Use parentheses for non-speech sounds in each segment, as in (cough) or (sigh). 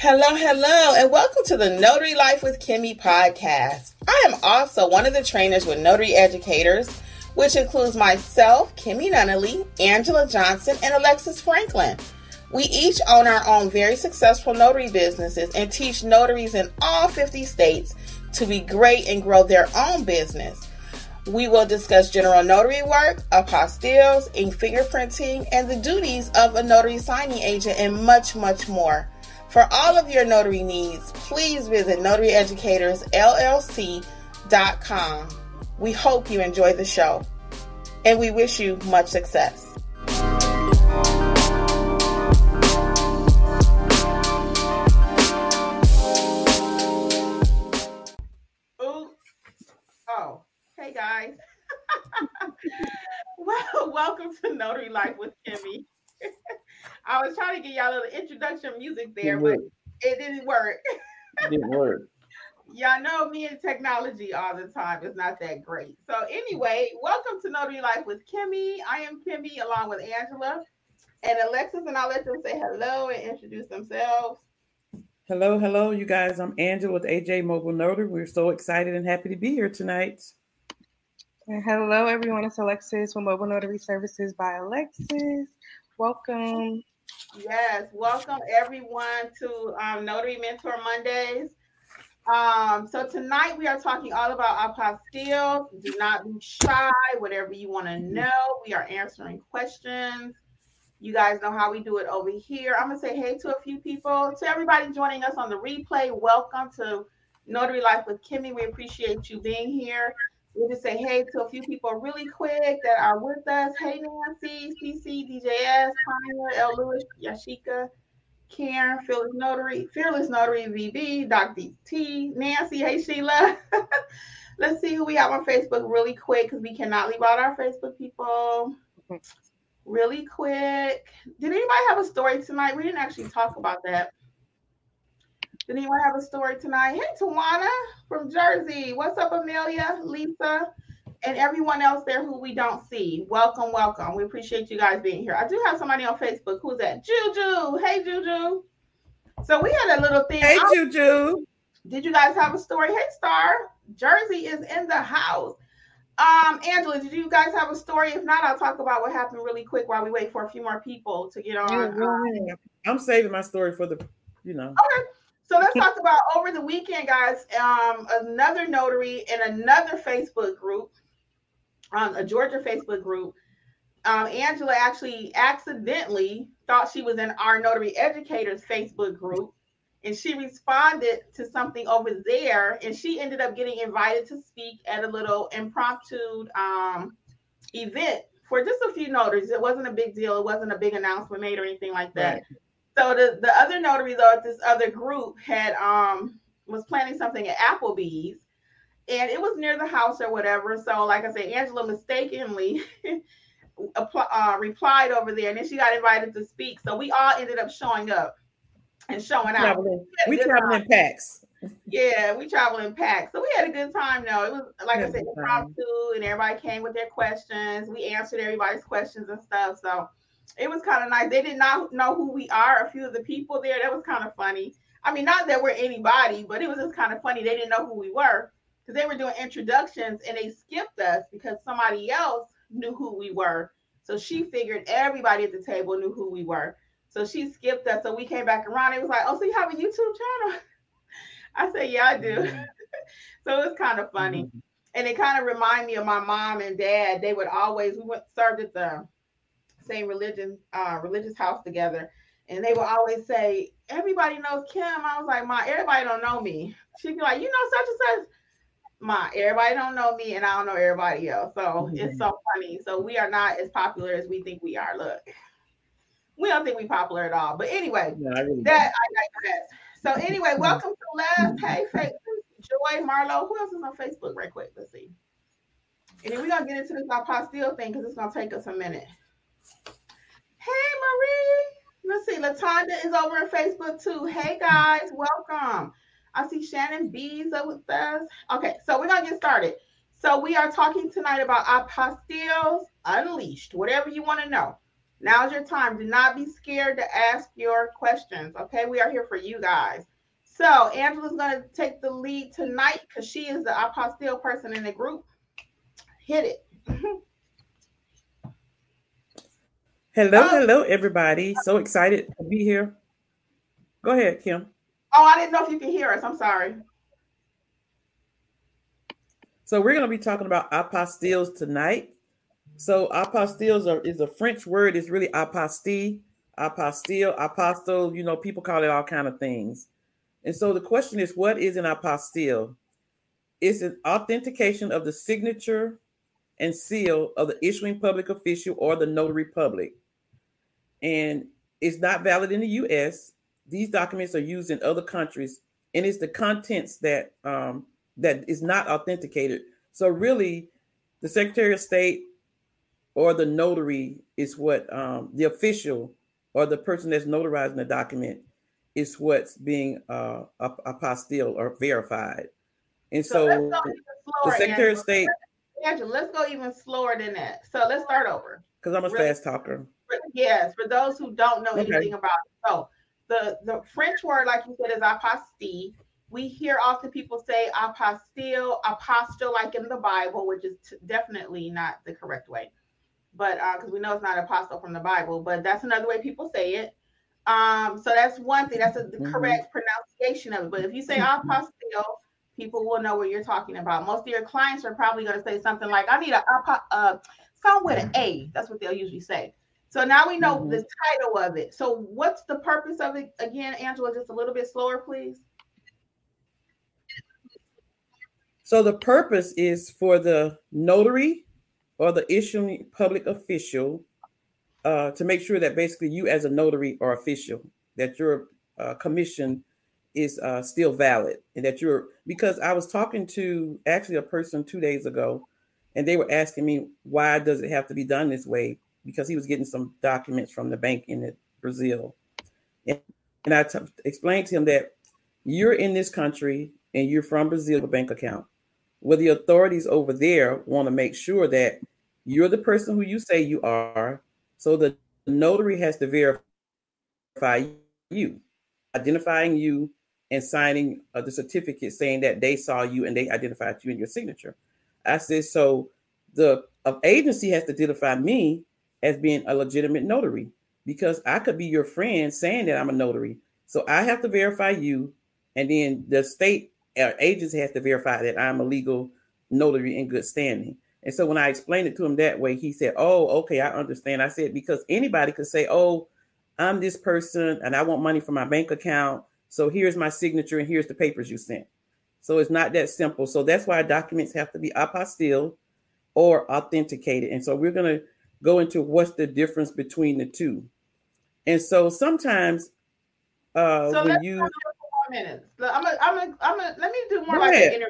Hello, hello, and welcome to the Notary Life with Kimmi podcast. I am also one of the trainers with Notary Educators, which includes myself, Kimmi Nunnally, Angela Johnson, and Alexis Franklin. We each own our own very successful notary businesses and teach notaries in all 50 states to be great and grow their own business. We will discuss general notary work, apostilles, ink fingerprinting, and the duties of a notary signing agent, and much, much more. For all of your notary needs, please visit notaryeducatorsllc.com. We hope you enjoy the show and we wish you much success. Oh, hey guys. (laughs) well, welcome to Notary Life with Kimmi. (laughs) I was trying to get y'all a little introduction music there, but it didn't work. it (laughs) didn't work. Y'all know me and technology all the time is not that great. So anyway, welcome to Notary Life with Kimmi. I am Kimmi along with Angela and Alexis, and I'll let them say hello and introduce themselves. Hello, hello, you guys. I'm Angela with AJ Mobile Notary. We're so excited and happy to be here tonight. Hello, everyone. It's Alexis with Mobile Notary Services by Alexis. Welcome. Yes, welcome everyone to um, Notary Mentor Mondays. Um, so tonight we are talking all about apostilles. Do not be shy. Whatever you want to know, we are answering questions. You guys know how we do it over here. I'm gonna say hey to a few people. To everybody joining us on the replay, welcome to Notary Life with Kimmi. We appreciate you being here. We'll just say hey to a few people really quick that are with us. Hey, Nancy, CC, DJS, Pioneer, L. Lewis, Yashika, Karen, Fearless Notary, Fearless Notary, VB, Dr. T, Nancy, hey, Sheila. (laughs) Let's see who we have on Facebook really quick because we cannot leave out our Facebook people. Really quick. Did anybody have a story tonight? We didn't actually talk about that. Did anyone have a story tonight? Hey, Tawana from Jersey. What's up, Amelia, Lisa, and everyone else there who we don't see? Welcome, welcome. We appreciate you guys being here. I do have somebody on Facebook. Who's that? Juju. Hey, Juju. So we had a little thing. Hey, Juju. Did you guys have a story? Hey, Star. Jersey is in the house. Um, Angela, did you guys have a story? If not, I'll talk about what happened really quick while we wait for a few more people to get on. I'm saving my story for the, you know. Okay. So let's talk about over the weekend, guys. Um, another notary in another Facebook group, um, a Georgia Facebook group. Um, Angela actually accidentally thought she was in our notary educators Facebook group, and she responded to something over there, and she ended up getting invited to speak at a little impromptu um, event for just a few notaries. It wasn't a big deal. It wasn't a big announcement made or anything like that. Right. So the, the other notaries or this other group had um was planning something at Applebee's and it was near the house or whatever. So like I said, Angela mistakenly (laughs) uh, replied over there and then she got invited to speak. So we all ended up showing up and showing out. We, we travel in packs. Yeah, we travel in packs. So we had a good time though. It was like I said, impromptu and everybody came with their questions. We answered everybody's questions and stuff. So it was kind of nice. They did not know who we are. A few of the people there, that was kind of funny. I mean, not that we're anybody, but it was just kind of funny. They didn't know who we were because they were doing introductions and they skipped us because somebody else knew who we were. So she figured everybody at the table knew who we were. So she skipped us. So we came back around. It was like, oh, so you have a YouTube channel? (laughs) I said, yeah, I do. Mm-hmm. (laughs) so it was kind of funny. Mm-hmm. And it kind of reminded me of my mom and dad. They would always, we went served at the same religion, uh, religious house together. And they would always say, everybody knows Kim. I was like, Ma, everybody don't know me. She'd be like, you know, such and such. Ma, everybody don't know me and I don't know everybody else. So mm-hmm. it's so funny. So we are not as popular as we think we are. Look, we don't think we popular at all. But anyway, yeah, I really that I digress. So anyway, welcome to Last Hey Faith. Joy Marlowe. Who else is on Facebook? Right quick. Let's see. And then we're gonna get into this apostille thing because it's gonna take us a minute. Hey, Marie. Let's see. Latonda is over on Facebook too. Hey, guys. Welcome. I see Shannon B's with us. Okay, so we're going to get started. So we are talking tonight about apostilles unleashed, whatever you want to know. Now's your time. Do not be scared to ask your questions. Okay, we are here for you guys. So Angela's going to take the lead tonight because she is the apostille person in the group. Hit it. (laughs) hello, oh. hello, everybody. So excited to be here. Go ahead, Kim. Oh, I didn't know if you could hear us. I'm sorry. So we're going to be talking about apostilles tonight. So apostilles are, is a French word. It's really apostille, apostille, apostle. You know, people call it all kind of things. And so the question is, what is an apostille? It's an authentication of the signature and seal of the issuing public official or the notary public. And it's not valid in the U.S. These documents are used in other countries, and it's the contents that um, that is not authenticated. So really, the Secretary of State or the notary is what um, the official or the person that's notarizing the document is what's being uh, apostille or verified. And so, so the Secretary of State. Angela, let's go even slower than that. So let's start over. Because I'm a really, fast talker. Yes, for those who don't know okay. anything about it. So the, the French word, like you said, is apostille. We hear often people say apostille, apostle, like in the Bible, which is t- definitely not the correct way. But because uh, we know it's not apostle from the Bible, but that's another way people say it. Um, so that's one thing. That's a, the mm-hmm. correct pronunciation of it. But if you say mm-hmm. apostille, people will know what you're talking about. Most of your clients are probably going to say something like, "I need a uh, sound with an A." That's what they'll usually say. So now we know mm-hmm. the title of it. So what's the purpose of it again, Angela? Just a little bit slower, please. So the purpose is for the notary or the issuing public official uh, to make sure that basically you as a notary or official that your uh, commission is uh, still valid and that you're because I was talking to actually a person two days ago and they were asking me why does it have to be done this way because he was getting some documents from the bank in Brazil and, and I t- explained to him that you're in this country and you're from Brazil a bank account well the authorities over there want to make sure that you're the person who you say you are so the notary has to verify you, identifying you and signing uh, the certificate saying that they saw you and they identified you in your signature. I said, so the uh, agency has to identify me as being a legitimate notary because I could be your friend saying that I'm a notary. So I have to verify you, and then the state agents agency has to verify that I'm a legal notary in good standing. And so when I explained it to him that way, he said, Oh, okay, I understand. I said, Because anybody could say, Oh, I'm this person and I want money from my bank account. So here's my signature and here's the papers you sent. So it's not that simple. So that's why documents have to be apostille or authenticated. And so we're going to go into what's the difference between the two. And so sometimes uh so when you minutes. I'm a, I'm a, I'm a, let me do more like an interview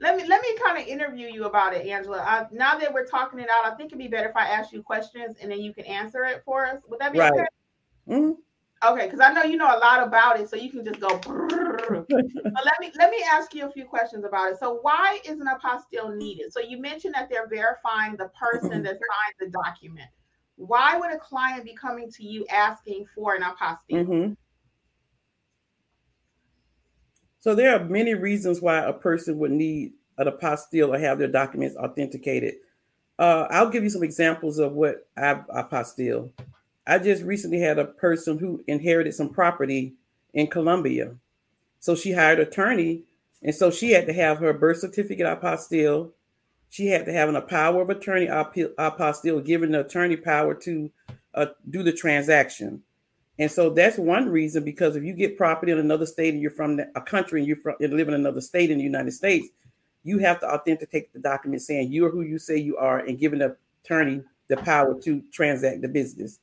let me let me kind of interview you about it, Angela. I, now that we're talking it out, I think it'd be better if I ask you questions and then you can answer it for us. Would that be right. okay? Mm-hmm. Okay, because I know you know a lot about it, so you can just go. so (laughs) let me let me ask you a few questions about it. So why is an apostille needed? So you mentioned that they're verifying the person that signed the document. Why would a client be coming to you asking for an apostille? Mm-hmm. So there are many reasons why a person would need an apostille or have their documents authenticated. Uh, I'll give you some examples of what I apostille. I just recently had a person who inherited some property in Colombia. So she hired an attorney, and so she had to have her birth certificate apostille. She had to have an, a power of attorney apostille, giving the attorney power to uh, do the transaction. And so that's one reason because if you get property in another state and you're from a country and you're from you live in another state in the United States, you have to authenticate the document saying you're who you say you are and giving the attorney the power to transact the business.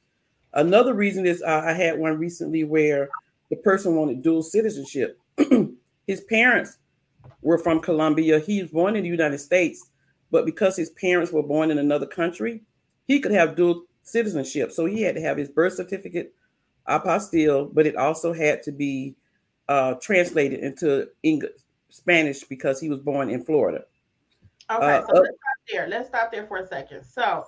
Another reason is uh, I had one recently where the person wanted dual citizenship. (clears throat) his parents were from Colombia. He was born in the United States, but because his parents were born in another country, he could have dual citizenship. So he had to have his birth certificate apostille, but it also had to be uh, translated into English, Spanish because he was born in Florida. Okay, uh, so let's stop there. Let's stop there for a second. So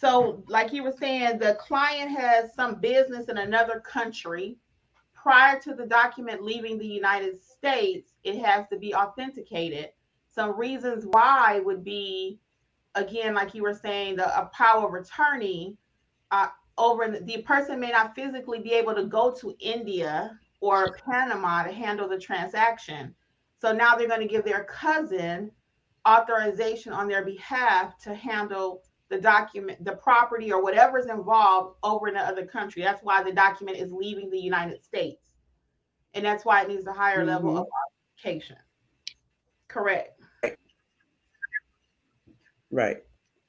so like you were saying, the client has some business in another country. Prior to the document leaving the United States, it has to be authenticated. Some reasons why would be, again, like you were saying, the a power of attorney. Uh, over the, the person may not physically be able to go to India or Panama to handle the transaction. So now they're going to give their cousin authorization on their behalf to handle the document, the property or whatever's involved over in the other country. That's why the document is leaving the United States. And that's why it needs a higher mm-hmm. level of authentication. Correct. Right.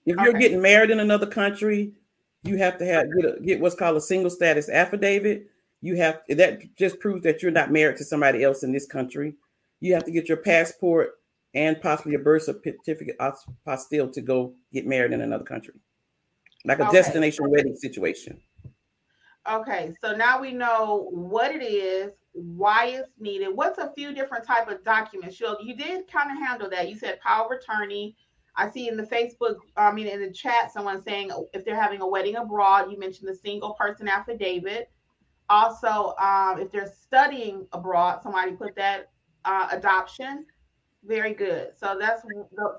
If you're getting married in another country, you have to have get, a, get what's called a single status affidavit. You have that just proves that you're not married to somebody else in this country. You have to get your passport and possibly a birth certificate apostille to go get married in another country, like a okay. destination wedding situation. Okay, so now we know what it is, why it's needed. What's a few different type of documents? You you did kind of handle that. You said power of attorney. I see in the Facebook, I mean in the chat, someone saying if they're having a wedding abroad. You mentioned the single person affidavit. Also, um, if they're studying abroad, somebody put that uh, adoption very good. So that's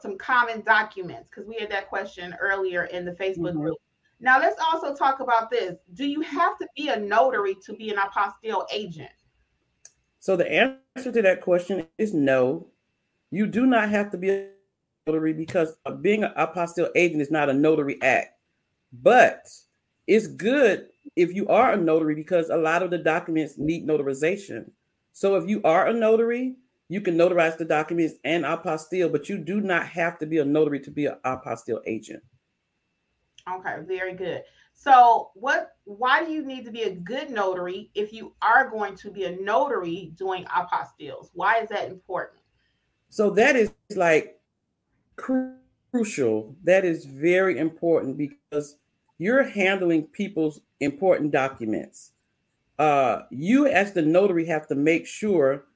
some common documents because we had that question earlier in the Facebook mm-hmm. group. Now let's also talk about this. Do you have to be a notary to be an apostille agent? So the answer to that question is no. You do not have to be a notary because being an apostille agent is not a notary act. But it's good if you are a notary because a lot of the documents need notarization. So if you are a notary, you can notarize the documents and apostille, but you do not have to be a notary to be an apostille agent. Okay, very good. So, what? Why do you need to be a good notary if you are going to be a notary doing apostilles? Why is that important? So that is like crucial. That is very important because you're handling people's important documents. Uh, you, as the notary, have to make sure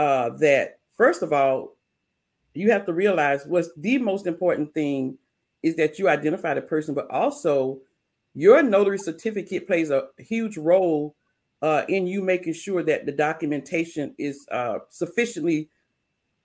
uh, that first of all, you have to realize what's the most important thing is that you identify the person, but also your notary certificate plays a huge role uh, in you making sure that the documentation is uh, sufficiently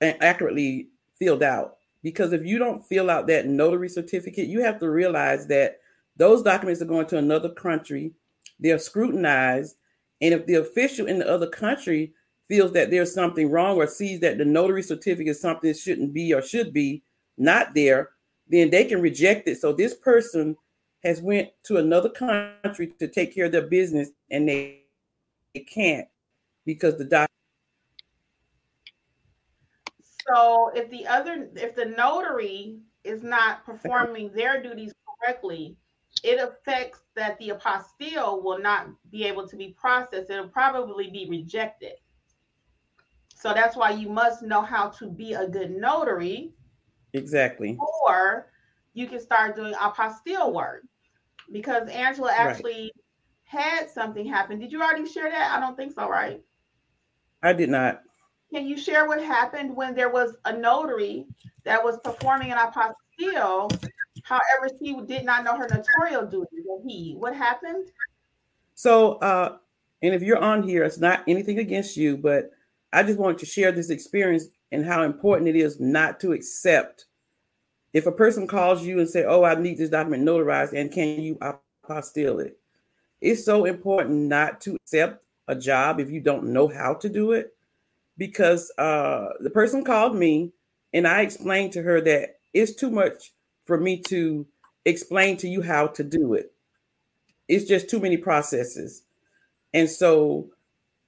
and accurately filled out. Because if you don't fill out that notary certificate, you have to realize that those documents are going to another country, they're scrutinized, and if the official in the other country feels that there's something wrong or sees that the notary certificate is something that shouldn't be or should be not there, then they can reject it. So this person has went to another country to take care of their business and they, they can't because the doc so if the other if the notary is not performing their duties correctly it affects that the apostille will not be able to be processed it'll probably be rejected so that's why you must know how to be a good notary. Exactly. Or you can start doing apostille work because Angela actually right. had something happen. Did you already share that? I don't think so, right? I did not. Can you share what happened when there was a notary that was performing an apostille? However, she did not know her notarial duties. He, what happened? So, uh, and if you're on here, it's not anything against you, but I just wanted to share this experience and how important it is not to accept. If a person calls you and say, "Oh, I need this document notarized," and can you apostille it? It's so important not to accept a job if you don't know how to do it, because uh, the person called me and I explained to her that it's too much for me to explain to you how to do it. It's just too many processes, and so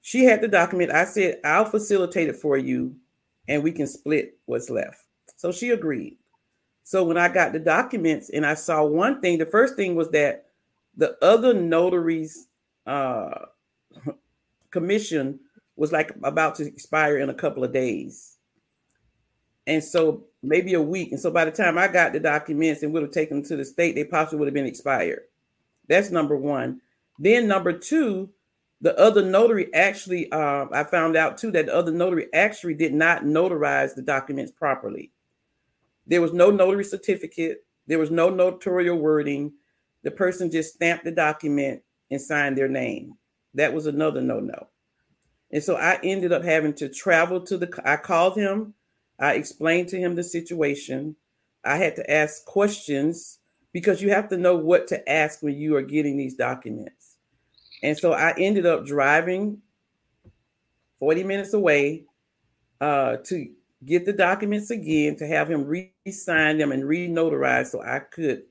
she had the document. I said, I'll facilitate it for you and we can split what's left. So she agreed. So when I got the documents and I saw one thing, the first thing was that the other notaries uh, (laughs) commission was like about to expire in a couple of days. And so maybe a week. And so by the time I got the documents and would have taken them to the state, they possibly would have been expired. That's number one. Then number two, the other notary actually, uh, I found out too that the other notary actually did not notarize the documents properly. There was no notary certificate. There was no notarial wording. the person just stamped the document and signed their name. That was another no no. And so I ended up having to travel to the, I called him, I explained to him the situation. I had to ask questions because you have to know what to ask when you are getting these documents. And so I ended up driving 40 minutes away uh, to get the documents again, to have him re sign them and re notarize so I could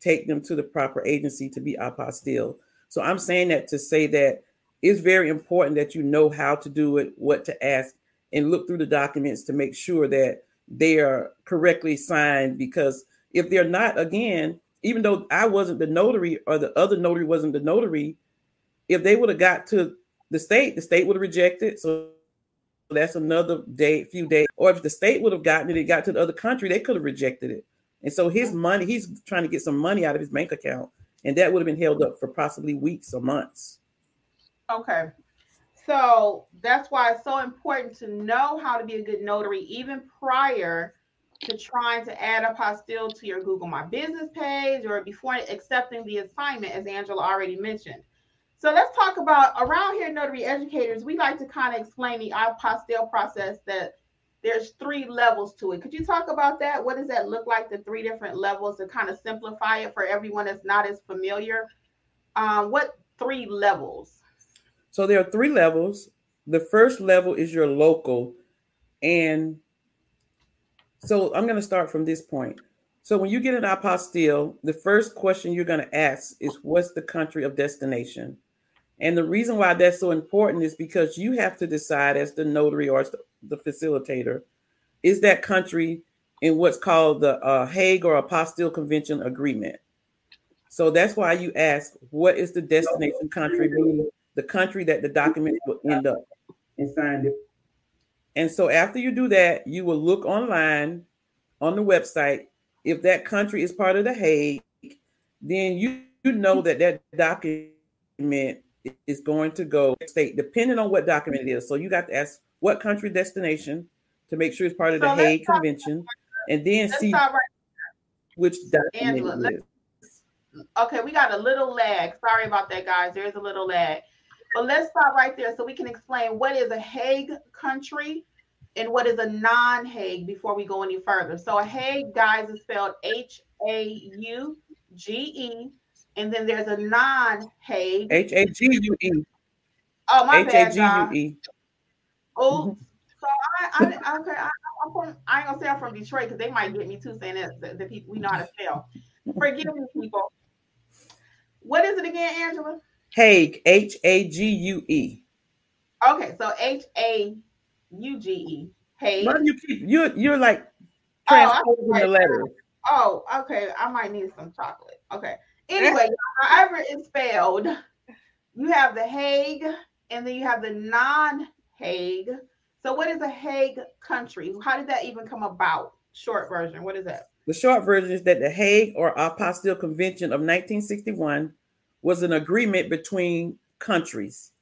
take them to the proper agency to be apostille. So I'm saying that to say that it's very important that you know how to do it, what to ask, and look through the documents to make sure that they are correctly signed. Because if they're not, again, even though I wasn't the notary or the other notary wasn't the notary, if they would have got to the state, the state would have rejected. So that's another day, few days. Or if the state would have gotten it, it got to the other country, they could have rejected it. And so his mm-hmm. money, he's trying to get some money out of his bank account, and that would have been held up for possibly weeks or months. Okay. So that's why it's so important to know how to be a good notary even prior to trying to add apostille to your Google My Business page or before accepting the assignment, as Angela already mentioned. So let's talk about around here, notary educators. We like to kind of explain the apostille process that there's three levels to it. Could you talk about that? What does that look like? The three different levels to kind of simplify it for everyone that's not as familiar. Um, what three levels? So there are three levels. The first level is your local. And so I'm going to start from this point. So when you get an apostille, the first question you're going to ask is what's the country of destination? And the reason why that's so important is because you have to decide as the notary or the facilitator, is that country in what's called the uh, Hague or Apostille Convention Agreement. So that's why you ask, what is the destination country, meaning the country that the document will end up and signed it. And so after you do that, you will look online on the website. If that country is part of the Hague, then you, you know that that document is going to go state, depending on what document it is. So you got to ask what country destination to make sure it's part of so the Hague Convention, and then see right which document Angela, it is. Okay, we got a little lag. Sorry about that, guys. There's a little lag. But let's stop right there so we can explain what is a Hague country and what is a non-Hague before we go any further. So a Hague, guys, is spelled H-A-U-G-E, and then there's a non-Hague. H-A-G-U-E. Oh, my bad. H-A-G-U-E. Oh, mm-hmm. so I, I, okay, I, am from, I ain't gonna say I'm from Detroit because they might get me too saying that the, the people we know how to spell. Forgive me, people. What is it again, Angela? Hague, H A G U E. Okay, so H A U G E. Hague. Why do you keep you're you're like oh, transposing oh, the letter? Oh, okay. I might need some chocolate. Okay. Eh. Anyway, however it's spelled, you have the Hague and then you have the non-Hague. So what is a Hague country? How did that even come about? Short version. What is that? The short version is that the Hague or Apostille Convention of 1961 was an agreement between countries.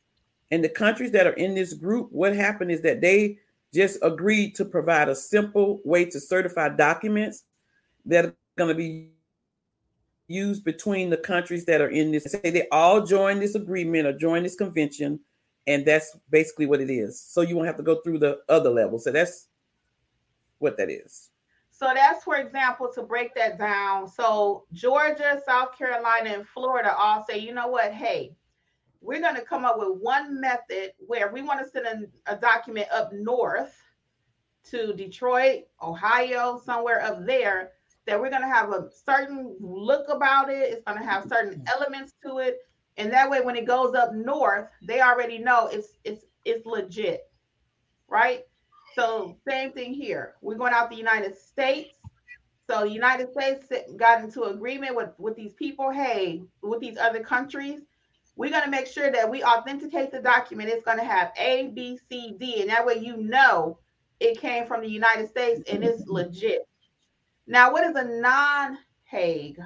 And the countries that are in this group, what happened is that they just agreed to provide a simple way to certify documents that are going to be used between the countries that are in this. Say they all join this agreement or join this convention, and that's basically what it is. So you won't have to go through the other levels. So that's what that is. So that's for example to break that down. So Georgia, South Carolina, and Florida all say, you know what? Hey, we're going to come up with one method where we want to send a, a document up north to Detroit, Ohio, somewhere up there, that we're going to have a certain look about it. It's going to have certain mm-hmm. elements to it. And that way, when it goes up north, they already know it's it's it's legit, right? So same thing here. We're going out the United States. So the United States got into agreement with with these people. Hey, with these other countries, we're going to make sure that we authenticate the document. It's going to have A, B, C, D, and that way you know it came from the United States and it's legit. Now, what is a non-Hague?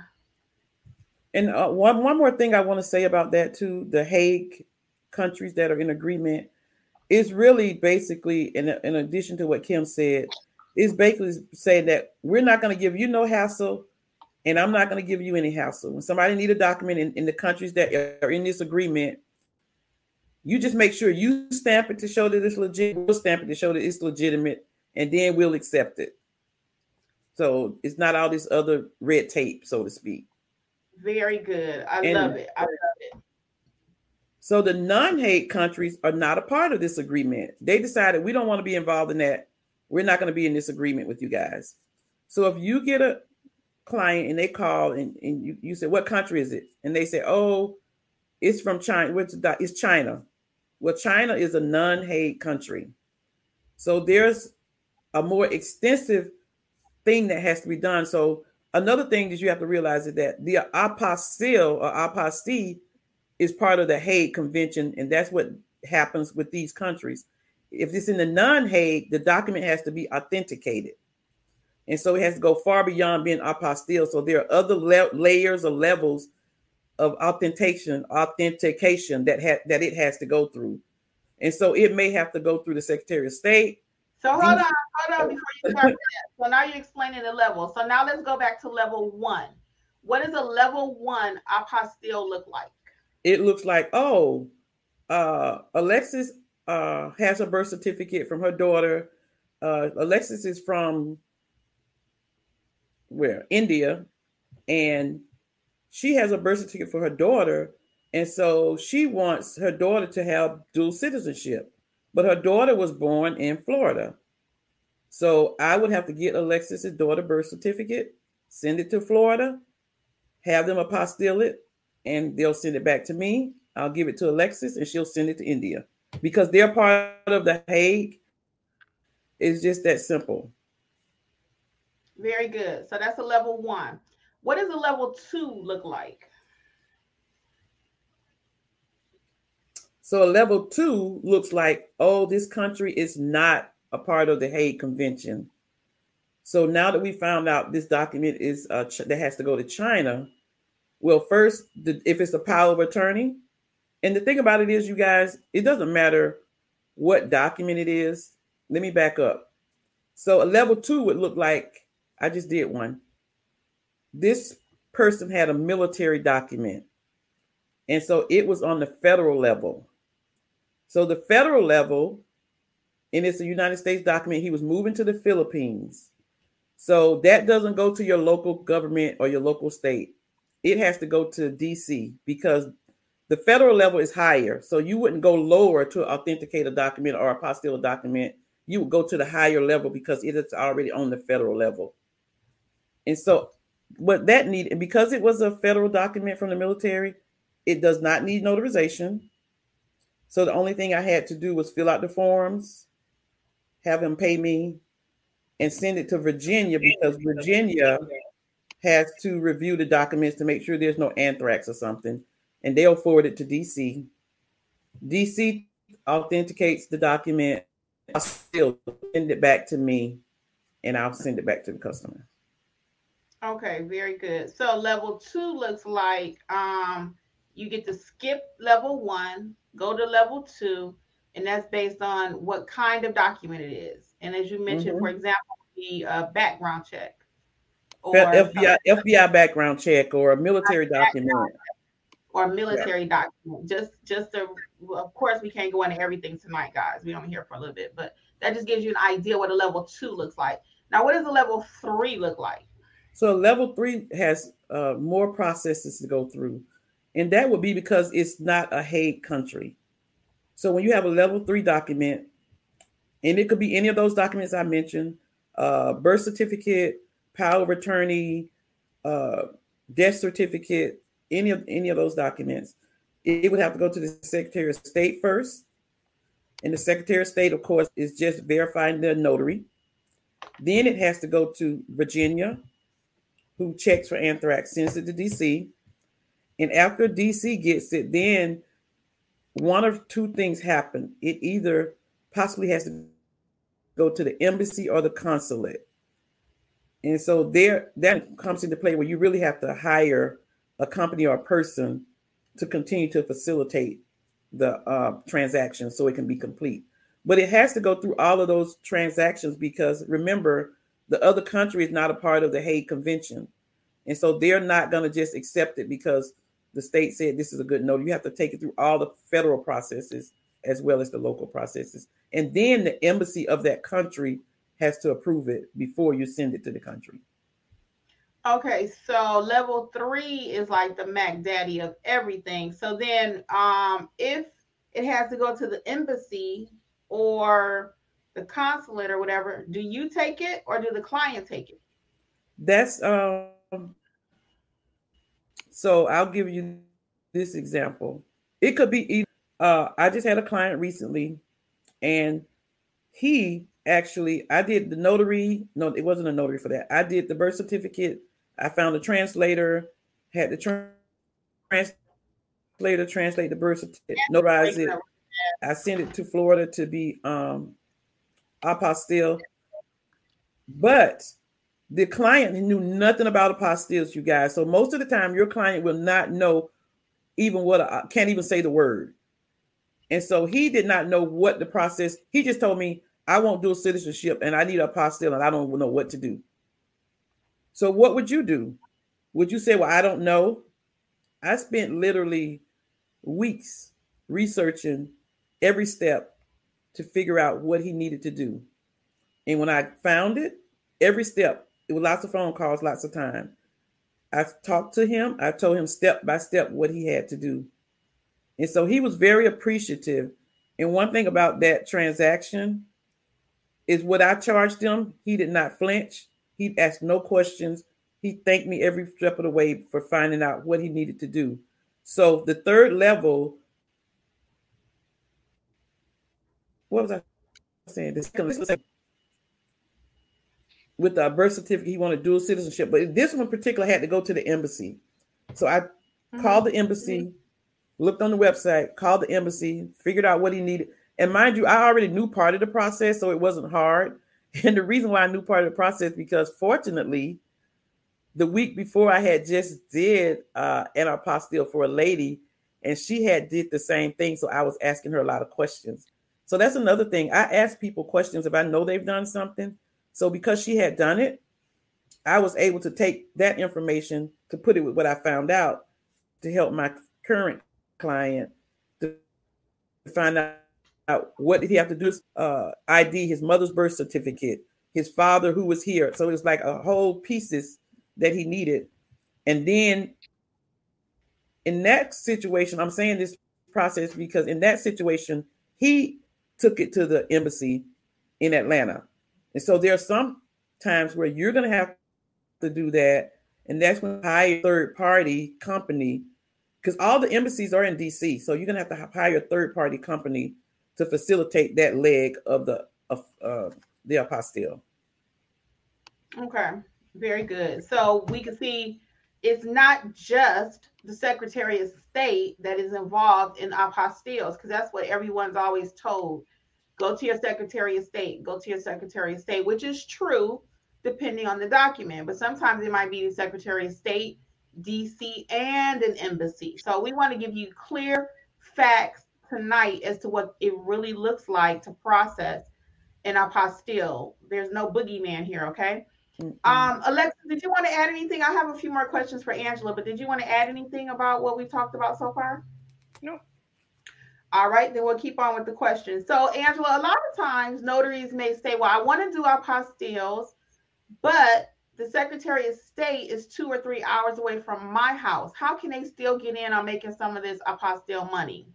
And uh, one one more thing I want to say about that too: the Hague countries that are in agreement it's really basically in, in addition to what Kim said, is basically saying that we're not going to give you no hassle and I'm not going to give you any hassle. When somebody need a document in, in the countries that are in this agreement, you just make sure you stamp it to show that it's legit. We'll stamp it to show that it's legitimate, and then we'll accept it. So it's not all this other red tape, so to speak. Very good. I and, love it. I love it. So the non-Hague countries are not a part of this agreement. They decided we don't want to be involved in that. We're not going to be in this agreement with you guys. So if you get a client and they call and, and you, you say, What country is it? And they say, Oh, it's from China. It's China. Well, China is a non-Hague country. So there's a more extensive thing that has to be done. So another thing that you have to realize is that the apostille or apostille is part of the Hague Convention, and that's what happens with these countries. If it's in the non-Hague, the document has to be authenticated. And so it has to go far beyond being apostille. So there are other le- layers or levels of authentication, authentication that ha- that it has to go through. And so it may have to go through the Secretary of State. So hold on, hold on before you start that. So now you're explaining the level. So now let's go back to level one. What does a level one apostille look like? It looks like, oh, uh, Alexis uh, has a birth certificate from her daughter. Uh, Alexis is from where India, and she has a birth certificate for her daughter, and so she wants her daughter to have dual citizenship. But her daughter was born in Florida. So I would have to get Alexis's daughter birth certificate, send it to Florida, have them apostille it, and they'll send it back to me. I'll give it to Alexis, and she'll send it to India because they're part of the Hague. It's just that simple. Very good. So that's a level one. What does a level two look like? So a level two looks like, oh, this country is not a part of the Hague Convention. So now that we found out this document is uh, ch- that has to go to China, well, first, the, if it's a power of attorney, and the thing about it is, you guys, it doesn't matter what document it is. Let me back up. So a level two would look like I just did one. This person had a military document. And so it was on the federal level. So the federal level, and it's a United States document, he was moving to the Philippines. So that doesn't go to your local government or your local state. It has to go to DC because the federal level is higher. So you wouldn't go lower to authenticate a document or apostille a document. You would go to the higher level because it is already on the federal level. And so what that needed, because it was a federal document from the military, it does not need notarization. So the only thing I had to do was fill out the forms, have him pay me, and send it to Virginia because Virginia has to review the documents to make sure there's no anthrax or something, and they'll forward it to DC. DC authenticates the document. I'll still send it back to me, and I'll send it back to the customer. Okay, very good. So level two looks like um, you get to skip level one, go to level two, and that's based on what kind of document it is. And as you mentioned, mm-hmm. for example, the uh, background check, or FBI FBI background check, or a military document, or military yeah. document. Just just to, of course, we can't go into everything tonight, guys. We don't here for a little bit, but that just gives you an idea what a level two looks like. Now, what does a level three look like? So level three has uh, more processes to go through, and that would be because it's not a Hague country. So when you have a level three document, and it could be any of those documents I mentioned, uh, birth certificate, power of attorney, uh, death certificate, any of any of those documents, it, would have to go to the Secretary of State first. And the Secretary of State, of course, is just verifying the notary. Then it has to go to Virginia, who checks for anthrax, sends it to DC. And after DC gets it, then one of two things happen. It either possibly has to go to the embassy or the consulate. And so there that comes into play where you really have to hire a company or a person to continue to facilitate the uh, transaction so it can be complete. But it has to go through all of those transactions because remember, the other country is not a part of the Hague Convention. And so they're not going to just accept it because the state said this is a good note. You have to take it through all the federal processes as well as the local processes. And then the embassy of that country has to approve it before you send it to the country. Okay, so level three is like the Mac Daddy of everything. So then, um, if it has to go to the embassy or the consulate or whatever, do you take it or do the client take it? That's um. So I'll give you this example. It could be either. Uh, I just had a client recently, and he actually I did the notary. No, it wasn't a notary for that. I did the birth certificate. I found a translator, had the translator translate the birth certificate, notarize it. I sent it to Florida to be um apostille. But the client knew nothing about apostilles, you guys. So most of the time, your client will not know even what a, can't even say the word. And so he did not know what the process. He just told me, I won't do a citizenship and I need a apostille and I don't know what to do. So what would you do? Would you say, Well, I don't know? I spent literally weeks researching every step to figure out what he needed to do. And when I found it, every step, it was lots of phone calls, lots of time. I talked to him. I told him step by step what he had to do. And so he was very appreciative. And one thing about that transaction is what I charged him, he did not flinch. He asked no questions. He thanked me every step of the way for finding out what he needed to do. So the third level, what was I saying? This with the birth certificate, he wanted dual citizenship, but this one particular had to go to the embassy. So I mm-hmm. called the embassy, looked on the website, called the embassy, figured out what he needed. And mind you, I already knew part of the process, so it wasn't hard. (laughs) And the reason why I knew part of the process because fortunately, the week before I had just did uh, an apostille for a lady, and she had did the same thing. So I was asking her a lot of questions. So that's another thing. I ask people questions if I know they've done something. So because she had done it, I was able to take that information to put it with what I found out to help my current client to find out out what did he have to do? Uh, ID his mother's birth certificate, his father who was here. So it was like a whole pieces that he needed. And then in that situation, I'm saying this process because in that situation, he took it to the embassy in Atlanta. And so there are some times where you're going to have to do that. And that's when hire a third party company because all the embassies are in DC. So you're going to have to hire a third party company to facilitate that leg of the of uh, the apostille. Okay, very good. So we can see it's not just the Secretary of State that is involved in apostilles, because that's what everyone's always told. Go to your Secretary of State, go to your Secretary of State, which is true depending on the document, but sometimes it might be the Secretary of State, DC, and an embassy. So we want to give you clear facts tonight as to what it really looks like to process an apostille. There's no boogeyman here, okay? Mm-hmm. Um, Alexa, did you want to add anything? I have a few more questions for Angela, but did you want to add anything about what we've talked about so far? No. All right, then we'll keep on with the questions. So, Angela, a lot of times notaries may say, Well, I want to do apostilles, but the Secretary of State is two or three hours away from my house. How can they still get in on making some of this apostille money?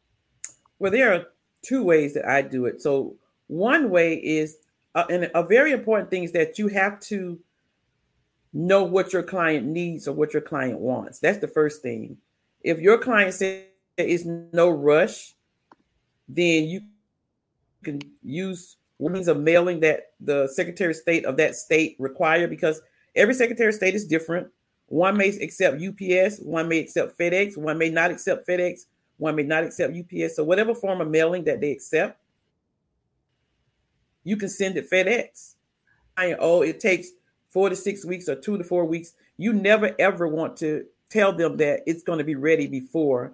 Well, there are two ways that I do it. So one way is, uh, and a very important thing is that you have to know what your client needs or what your client wants. That's the first thing. If your client says there is no rush, then you can use means of mailing that the Secretary of State of that state require because every Secretary of State is different. One may accept UPS, one may accept FedEx, one may not accept FedEx, one may not accept UPS. So whatever form of mailing that they accept, you can send it FedEx. I Oh, it takes four to six weeks or two to four weeks. You never ever want to tell them that it's going to be ready before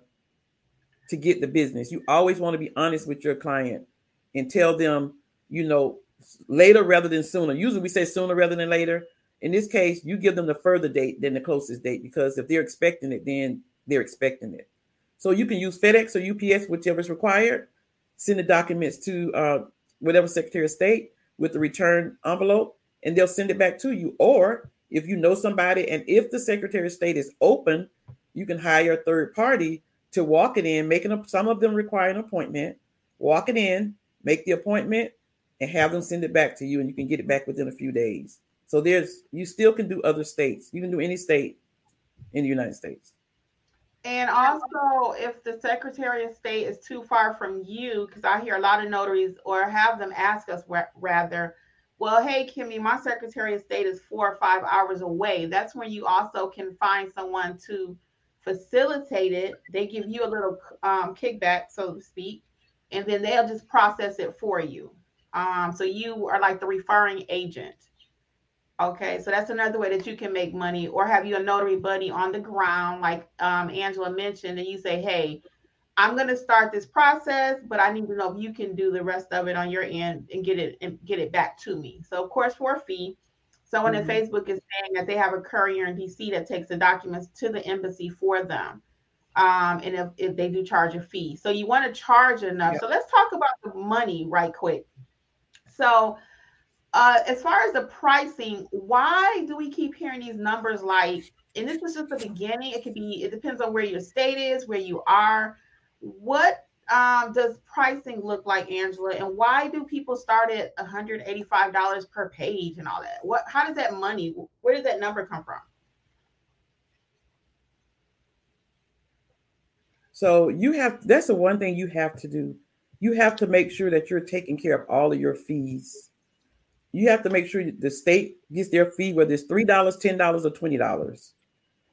to get the business. You always want to be honest with your client and tell them, you know, later rather than sooner. Usually we say sooner rather than later. In this case, you give them the further date than the closest date because if they're expecting it, then they're expecting it. So you can use FedEx or UPS, whichever is required. Send the documents to uh, whatever Secretary of State with the return envelope, and they'll send it back to you. Or if you know somebody, and if the Secretary of State is open, you can hire a third party to walk it in, making some of them require an appointment, walk it in, make the appointment, and have them send it back to you, and you can get it back within a few days. So there's you still can do other states. You can do any state in the United States. And also, if the Secretary of State is too far from you, because I hear a lot of notaries or have them ask us rather, well, hey, Kimmi, my Secretary of State is four or five hours away. That's when you also can find someone to facilitate it. They give you a little um, kickback, so to speak, and then they'll just process it for you. Um, so you are like the referring agent. Okay, so that's another way that you can make money, or have you a notary buddy on the ground, like um, Angela mentioned, and you say, "Hey, I'm going to start this process, but I need to know if you can do the rest of it on your end and get it and get it back to me." So, of course, for a fee, someone mm-hmm. in Facebook is saying that they have a courier in DC that takes the documents to the embassy for them, um, and if, if they do charge a fee, so you want to charge enough. Yep. So let's talk about the money right quick. So uh, as far as the pricing, why do we keep hearing these numbers like, and this is just the beginning, it could be, it depends on where your state is, where you are. What um, does pricing look like, Angela? And why do people start at $185 per page and all that? What, how does that money, where does that number come from? So you have, that's the one thing you have to do. You have to make sure that you're taking care of all of your fees you have to make sure the state gets their fee, whether it's three dollars, ten dollars, or twenty dollars.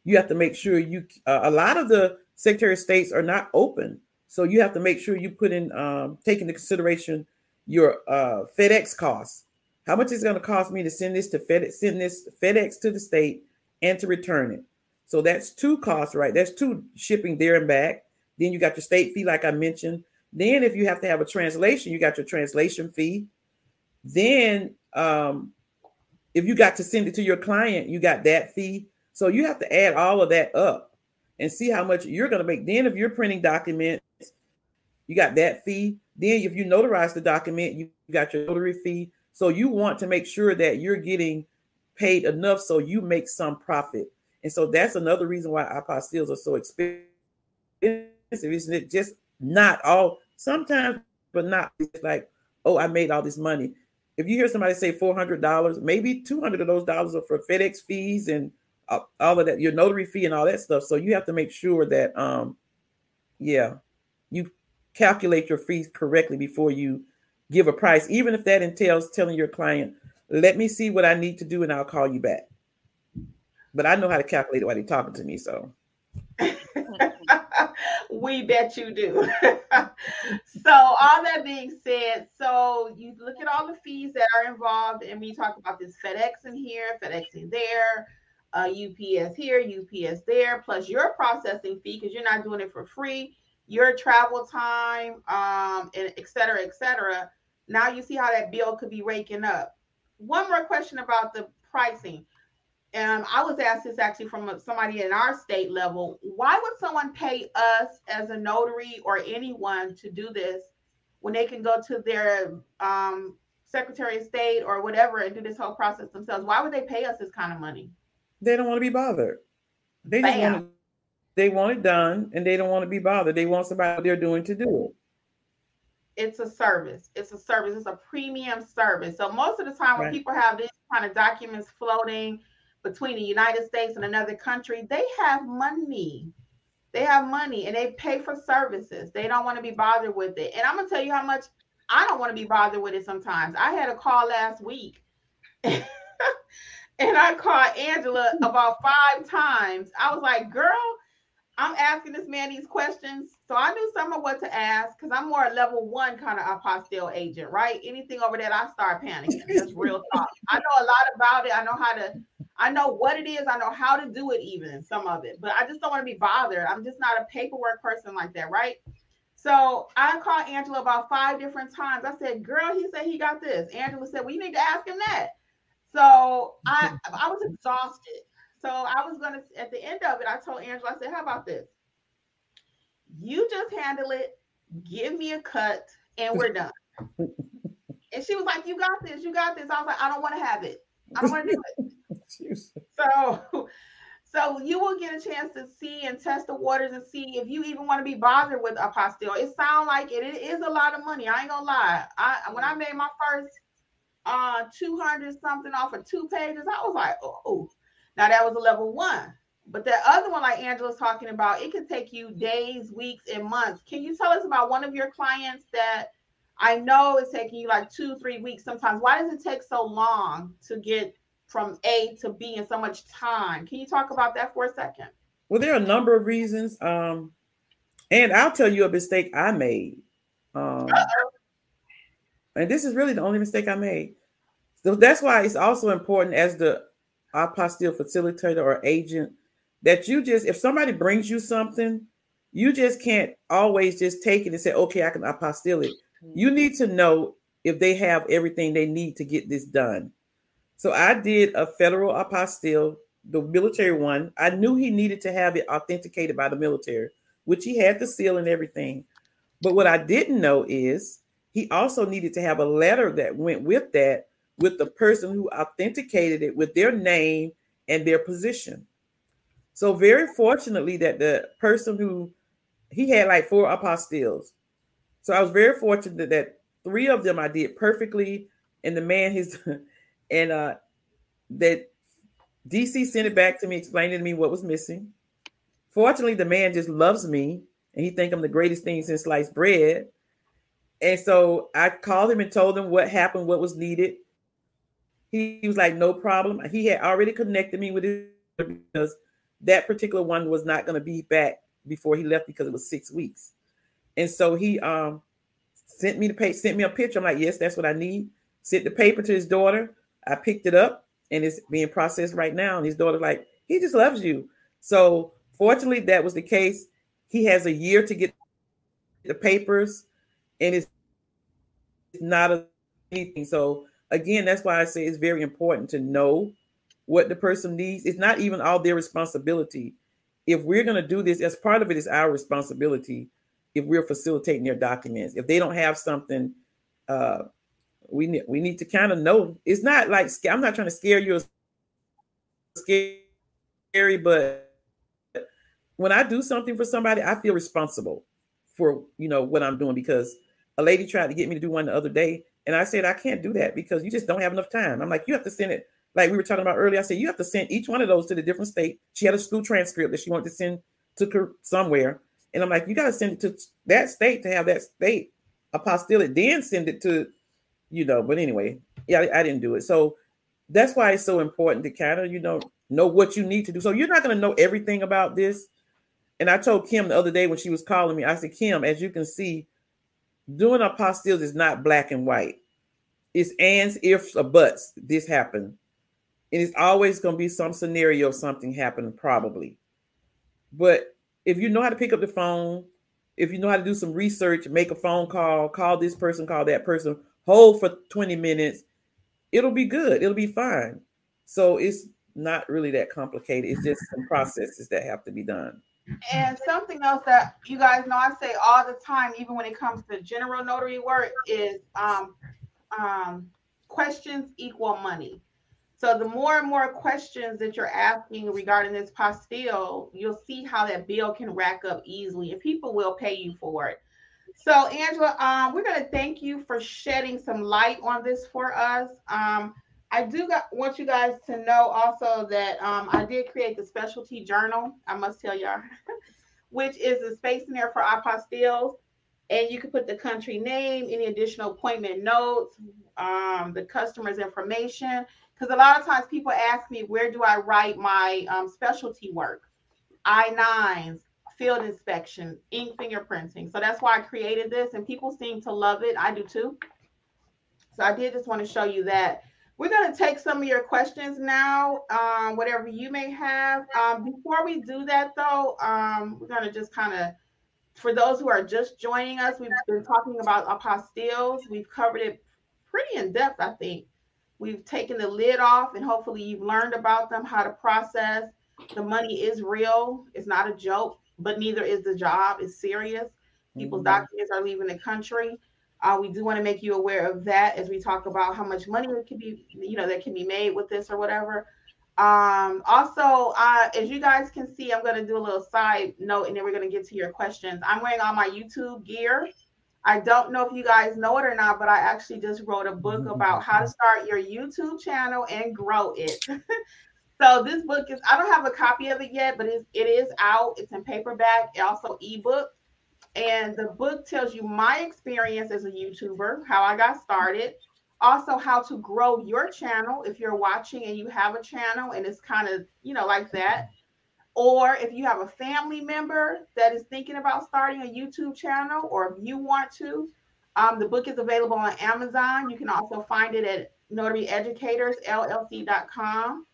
You have to make sure you. Uh, a lot of the Secretary of States are not open, so you have to make sure you put in, um, take into consideration your uh, FedEx costs. How much is it going to cost me to send this to FedEx, send this FedEx to the state, and to return it? So that's two costs, right? That's two shipping there and back. Then you got your state fee, like I mentioned. Then if you have to have a translation, you got your translation fee. Then um, if you got to send it to your client, you got that fee. So you have to add all of that up and see how much you're going to make. Then, if you're printing documents, you got that fee. Then, if you notarize the document, you got your notary fee. So you want to make sure that you're getting paid enough so you make some profit. And so that's another reason why apostilles are so expensive. Isn't it just not all sometimes, but not like, oh, I made all this money if you hear somebody say four hundred dollars, maybe two hundred of those dollars are for FedEx fees and uh, all of that, your notary fee and all that stuff. So you have to make sure that, um, yeah, you calculate your fees correctly before you give a price, even if that entails telling your client, "Let me see what I need to do, and I'll call you back." But I know how to calculate it while they're talking to me, so. We bet you do. (laughs) so, all that being said, so you look at all the fees that are involved, and we talk about this FedEx in here, FedEx in there, uh, UPS here, UPS there, plus your processing fee because you're not doing it for free, your travel time, um, and et cetera, et cetera. Now you see how that bill could be raking up. One more question about the pricing and I was asked this actually from somebody in our state level. Why would someone pay us as a notary or anyone to do this when they can go to their um, Secretary of State or whatever and do this whole process themselves? Why would they pay us this kind of money? They don't want to be bothered. They just want it, they want it done, and they don't want to be bothered. They want somebody they're doing to do it. It's a service. It's a service. It's a premium service. So most of the time, when right. people have these kind of documents floating between the United States and another country, they have money. They have money and they pay for services. They don't want to be bothered with it. And I'm gonna tell you how much I don't want to be bothered with it sometimes. I had a call last week (laughs) and I called Angela about five times. I was like, girl, I'm asking this man these questions. So I knew some of what to ask because I'm more a level one kind of apostille agent, right? Anything over that, I start panicking. That's real (laughs) talk. I know a lot about it. I know how to I know what it is. I know how to do it, even some of it, but I just don't want to be bothered. I'm just not a paperwork person like that, right? So I called Angela about five different times. I said, Girl, he said he got this. Angela said, Well, you need to ask him that. So I I was exhausted. So I was gonna at the end of it, I told Angela, I said, How about this? You just handle it, give me a cut, and we're done. and she was like, You got this, you got this. I was like, I don't want to have it. I don't want to do it. (laughs) so so you will get a chance to see and test the waters and see if you even want to be bothered with a apostille. It sounds like it. It is a lot of money. I ain't gonna lie. I when I made my first uh 200 something off of two pages, I was like, oh, now that was a level one. But the other one, like Angela's talking about, it can take you days, weeks, and months. Can you tell us about one of your clients that I know is taking you like two, three weeks sometimes? Why does it take so long to get from A to B in so much time. Can you talk about that for a second? Well, there are a number of reasons. Um, and I'll tell you a mistake I made. Um, and this is really the only mistake I made. So that's why it's also important as the apostille facilitator or agent that you just, if somebody brings you something, you just can't always just take it and say, okay, I can apostille it. Mm-hmm. You need to know if they have everything they need to get this done. So I did a federal apostille, the military one. I knew he needed to have it authenticated by the military, which he had the seal and everything. But what I didn't know is he also needed to have a letter that went with that with the person who authenticated it with their name and their position. So very fortunately that the person who he had like four apostilles. So I was very fortunate that three of them I did perfectly and the man his (laughs) and uh that DC sent it back to me, explaining to me what was missing. Fortunately, the man just loves me and he think I'm the greatest thing since sliced bread. And so I called him and told him what happened, what was needed. He, he was like, no problem. He had already connected me with it because that particular one was not going to be back before he left because it was six weeks. And so he um sent me the sent me a picture. I'm like, yes, that's what I need. Sent the paper to his daughter. I picked it up and it's being processed right now. And his daughter's like, he just loves you. So fortunately, that was the case. He has a year to get the papers, and it's not a, anything. So again, that's why I say it's very important to know what the person needs. It's not even all their responsibility. If we're going to do this, as part of it is our responsibility. If we're facilitating their documents, if they don't have something, uh, we need we need to kind of know. It's not like I'm not trying to scare you, scary, but when I do something for somebody, I feel responsible for you know what I'm doing because a lady tried to get me to do one the other day, and I said I can't do that because you just don't have enough time. I'm like, you have to send it like we were talking about earlier. I said you have to send each one of those to the different state. She had a school transcript that she wanted to send to her somewhere, and I'm like, you got to send it to that state to have that state apostille it, then send it to you know, but anyway, yeah, I, I didn't do it. So that's why it's so important to kind of, you know, know what you need to do. So you're not going to know everything about this. And I told Kim the other day when she was calling me, I said, Kim, as you can see, doing apostilles is not black and white. It's ands, ifs, or buts. This happened. And it's always going to be some scenario of something happened, probably. But if you know how to pick up the phone, if you know how to do some research, make a phone call, call this person, call that person, hold for 20 minutes, it'll be good. It'll be fine. So it's not really that complicated. It's just some processes that have to be done. And something else that you guys know I say all the time, even when it comes to general notary work, is um, um, questions equal money. So the more and more questions that you're asking regarding this apostille, you'll see how that bill can rack up easily, and people will pay you for it. So, Angela, um, we're going to thank you for shedding some light on this for us. Um, I do got, want you guys to know also that um, I did create the specialty journal. I must tell y'all, (laughs) which is a space in there for apostilles. And you can put the country name, any additional appointment notes, um, the customer's information. Because a lot of times people ask me, where do I write my um, specialty work? I-9s, field inspection, ink fingerprinting. So that's why I created this, and people seem to love it. I do too. So I did just want to show you that. We're going to take some of your questions now, um, whatever you may have. Um, before we do that, though, um, we're going to just kind of, for those who are just joining us, we've been talking about apostilles. We've covered it pretty in depth, I think. We've taken the lid off, and hopefully, you've learned about them, how to process. The money is real, it's not a joke, but neither is the job. It's serious. People's mm-hmm. documents are leaving the country. Uh, we do want to make you aware of that as we talk about how much money it can be, you know, that can be made with this or whatever. Um, also, uh, as you guys can see, I'm going to do a little side note and then we're going to get to your questions. I'm wearing all my YouTube gear. I don't know if you guys know it or not, but I actually just wrote a book mm-hmm. about how to start your YouTube channel and grow it. (laughs) so this book is I don't have a copy of it yet, but it's, it is out. It's in paperback, also ebook. And the book tells you my experience as a YouTuber, how I got started, also how to grow your channel if you're watching and you have a channel and it's kind of, you know, like that. Or if you have a family member that is thinking about starting a YouTube channel, or if you want to, um, the book is available on Amazon. You can also find it at notaryeducatorsllc.com.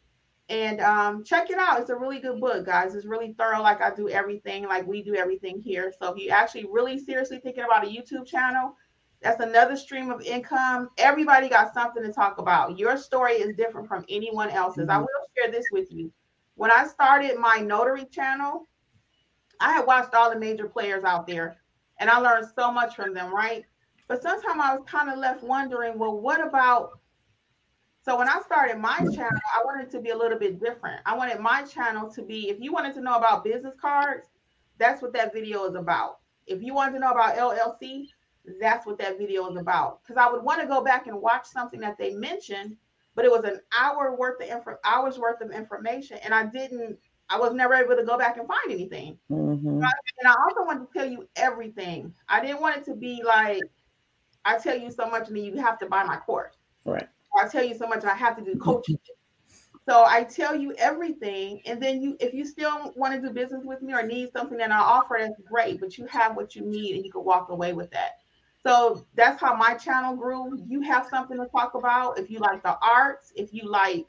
And um, check it out. It's a really good book, guys. It's really thorough, like I do everything, like we do everything here. So if you actually really seriously thinking about a YouTube channel, that's another stream of income. Everybody got something to talk about. Your story is different from anyone else's. Mm-hmm. I will share this with you. When I started my notary channel, I had watched all the major players out there and I learned so much from them, right? But sometimes I was kind of left wondering, well, what about? So when I started my channel, I wanted to be a little bit different. I wanted my channel to be, if you wanted to know about business cards, that's what that video is about. If you wanted to know about LLC, that's what that video is about. Because I would want to go back and watch something that they mentioned, but it was an hour worth of info, hours worth of information, and I didn't. I was never able to go back and find anything. Mm-hmm. And I also wanted to tell you everything. I didn't want it to be like I tell you so much, and then you have to buy my course. Right. I tell you so much, and I have to do coaching. So I tell you everything, and then you, if you still want to do business with me or need something that I offer, that's great. But you have what you need, and you can walk away with that. So that's how my channel grew. You have something to talk about. If you like the arts, if you like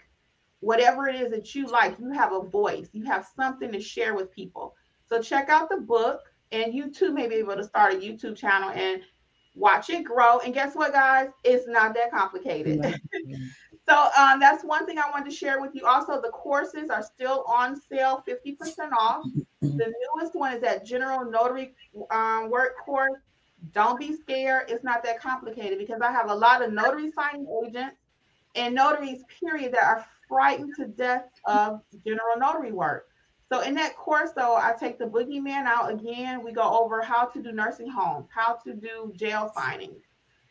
whatever it is that you like, you have a voice. You have something to share with people. So check out the book, and you too may be able to start a YouTube channel and watch it grow. And guess what, guys? It's not that complicated. (laughs) so um, that's one thing I wanted to share with you. Also, the courses are still on sale, 50% off. (laughs) The newest one is that General Notary um, Work course don't be scared. It's not that complicated because I have a lot of notary signing agents and notaries, period, that are frightened to death of general notary work. So in that course, though, I take the boogeyman out again. We go over how to do nursing homes, how to do jail signings,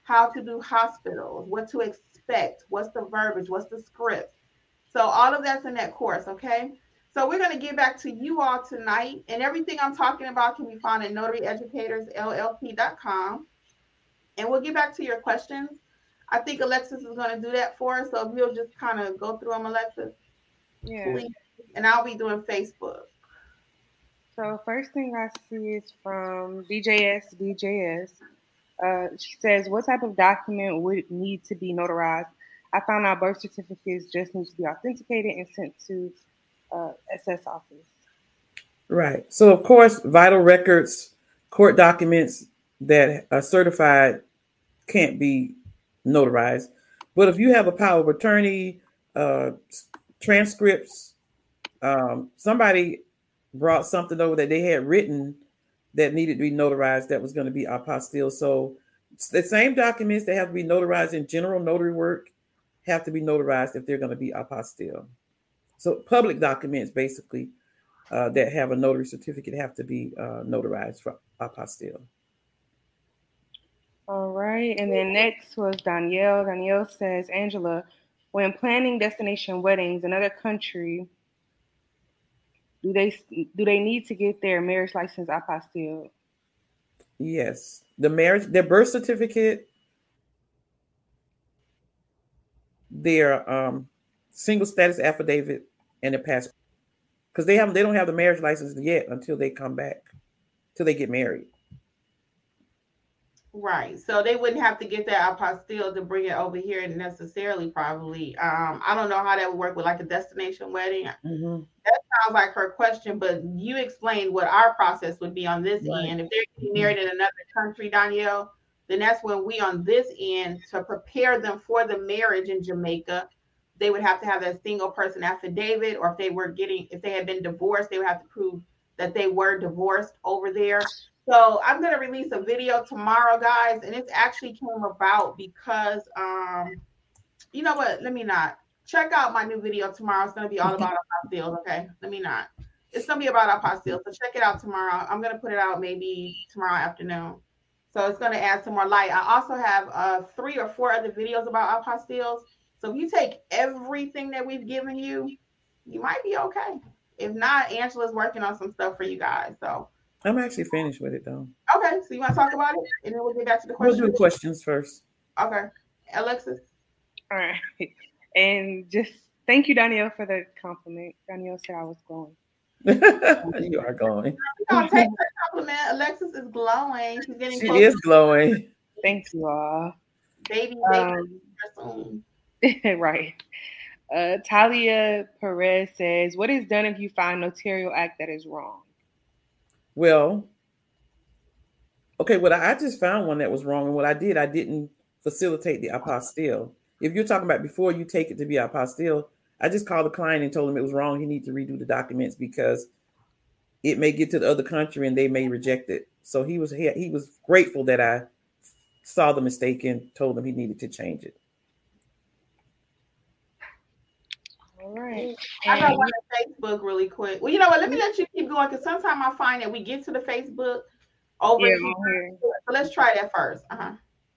how to do hospitals, what to expect, what's the verbiage, what's the script. So all of that's in that course, okay? So we're going to get back to you all tonight, and everything I'm talking about can be found at notaryeducatorsllc.com. And we'll get back to your questions. I think Alexis is going to do that for us. So if you'll just kind of go through them, Alexis. Yeah. Please. And I'll be doing Facebook. So first thing I see is from BJS BJS. Uh, she says, "What type of document would need to be notarized? I found out birth certificates just need to be authenticated and sent to uh, SS office. Right. So, of course, vital records, court documents that are certified can't be notarized. But if you have a power of attorney, uh, transcripts, um, somebody brought something over that they had written that needed to be notarized that was going to be apostille. So the same documents that have to be notarized in general notary work have to be notarized if they're going to be apostille. So public documents basically uh, that have a notary certificate have to be uh, notarized for apostille. All right, and then next was Danielle. Danielle says, Angela, when planning destination weddings in other country, do they do they need to get their marriage license apostille? Yes, the marriage, their birth certificate, their um, single status affidavit, and their passport because they haven't they don't have the marriage license yet until they come back, till they get married. Right. So they wouldn't have to get that apostille to bring it over here necessarily, probably. Um, I don't know how that would work with like a destination wedding. Mm-hmm. That sounds like her question, but you explained what our process would be on this right. end. If they're getting married in another country, Danielle, then that's when we on this end to prepare them for the marriage in Jamaica. They would have to have that single person affidavit, or if they were getting, if they had been divorced, they would have to prove that they were divorced over there. So I'm gonna release a video tomorrow, guys, and it actually came about because um, you know what? Let me not check out my new video tomorrow. It's gonna be all about apostilles. Okay, let me not. It's gonna be about apostilles. So check it out tomorrow. I'm gonna put it out maybe tomorrow afternoon. So it's going to add some more light. I also have uh, three or four other videos about apostilles. So if you take everything that we've given you, you might be okay. If not, Angela's working on some stuff for you guys. So I'm actually finished with it though. Okay, so you want to talk about it, and then we'll get back to the questions. We'll do questions first. Okay, Alexis. All right, (laughs) and just thank you, Danielle, for the compliment. Danielle said I was glowing. (laughs) you are glowing. take the compliment. Alexis is glowing. She's getting. She is glowing. Thank you all. Baby, baby. Um, (laughs) right. Uh, Talia Perez says, "What is done if you find notarial act that is wrong?" Well, okay. I, I just found one that was wrong, and what I did, I didn't facilitate the apostille. If you're talking about before you take it to be apostille, I just called the client and told him it was wrong. He needs to redo the documents because it may get to the other country and they may reject it. So he was he, he was grateful that I saw the mistake and told him he needed to change it. All right. I got one on Facebook really quick. Well, you know what? Let me let you keep going because sometimes I find that we get to the Facebook over yeah, here. So let's try that first. Uh-huh.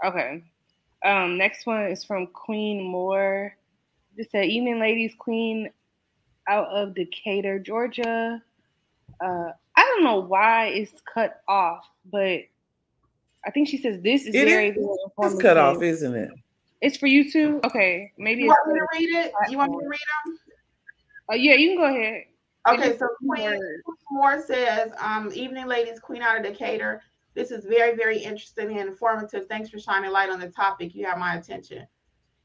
Okay. Um, next one is from Queen Moore. Just said, "Evening, ladies, Queen, out of Decatur, Georgia." Uh, I don't know why it's cut off, but I think she says this is it very, is, very It's cut off, isn't it? It's for you too. Okay, maybe. You want me to read it? You want me to read them? Oh uh, yeah, you can go ahead. Okay, so Queen Moore says, um, "Evening, ladies, Queen out of Decatur. This is very, very interesting and informative. Thanks for shining light on the topic. You have my attention."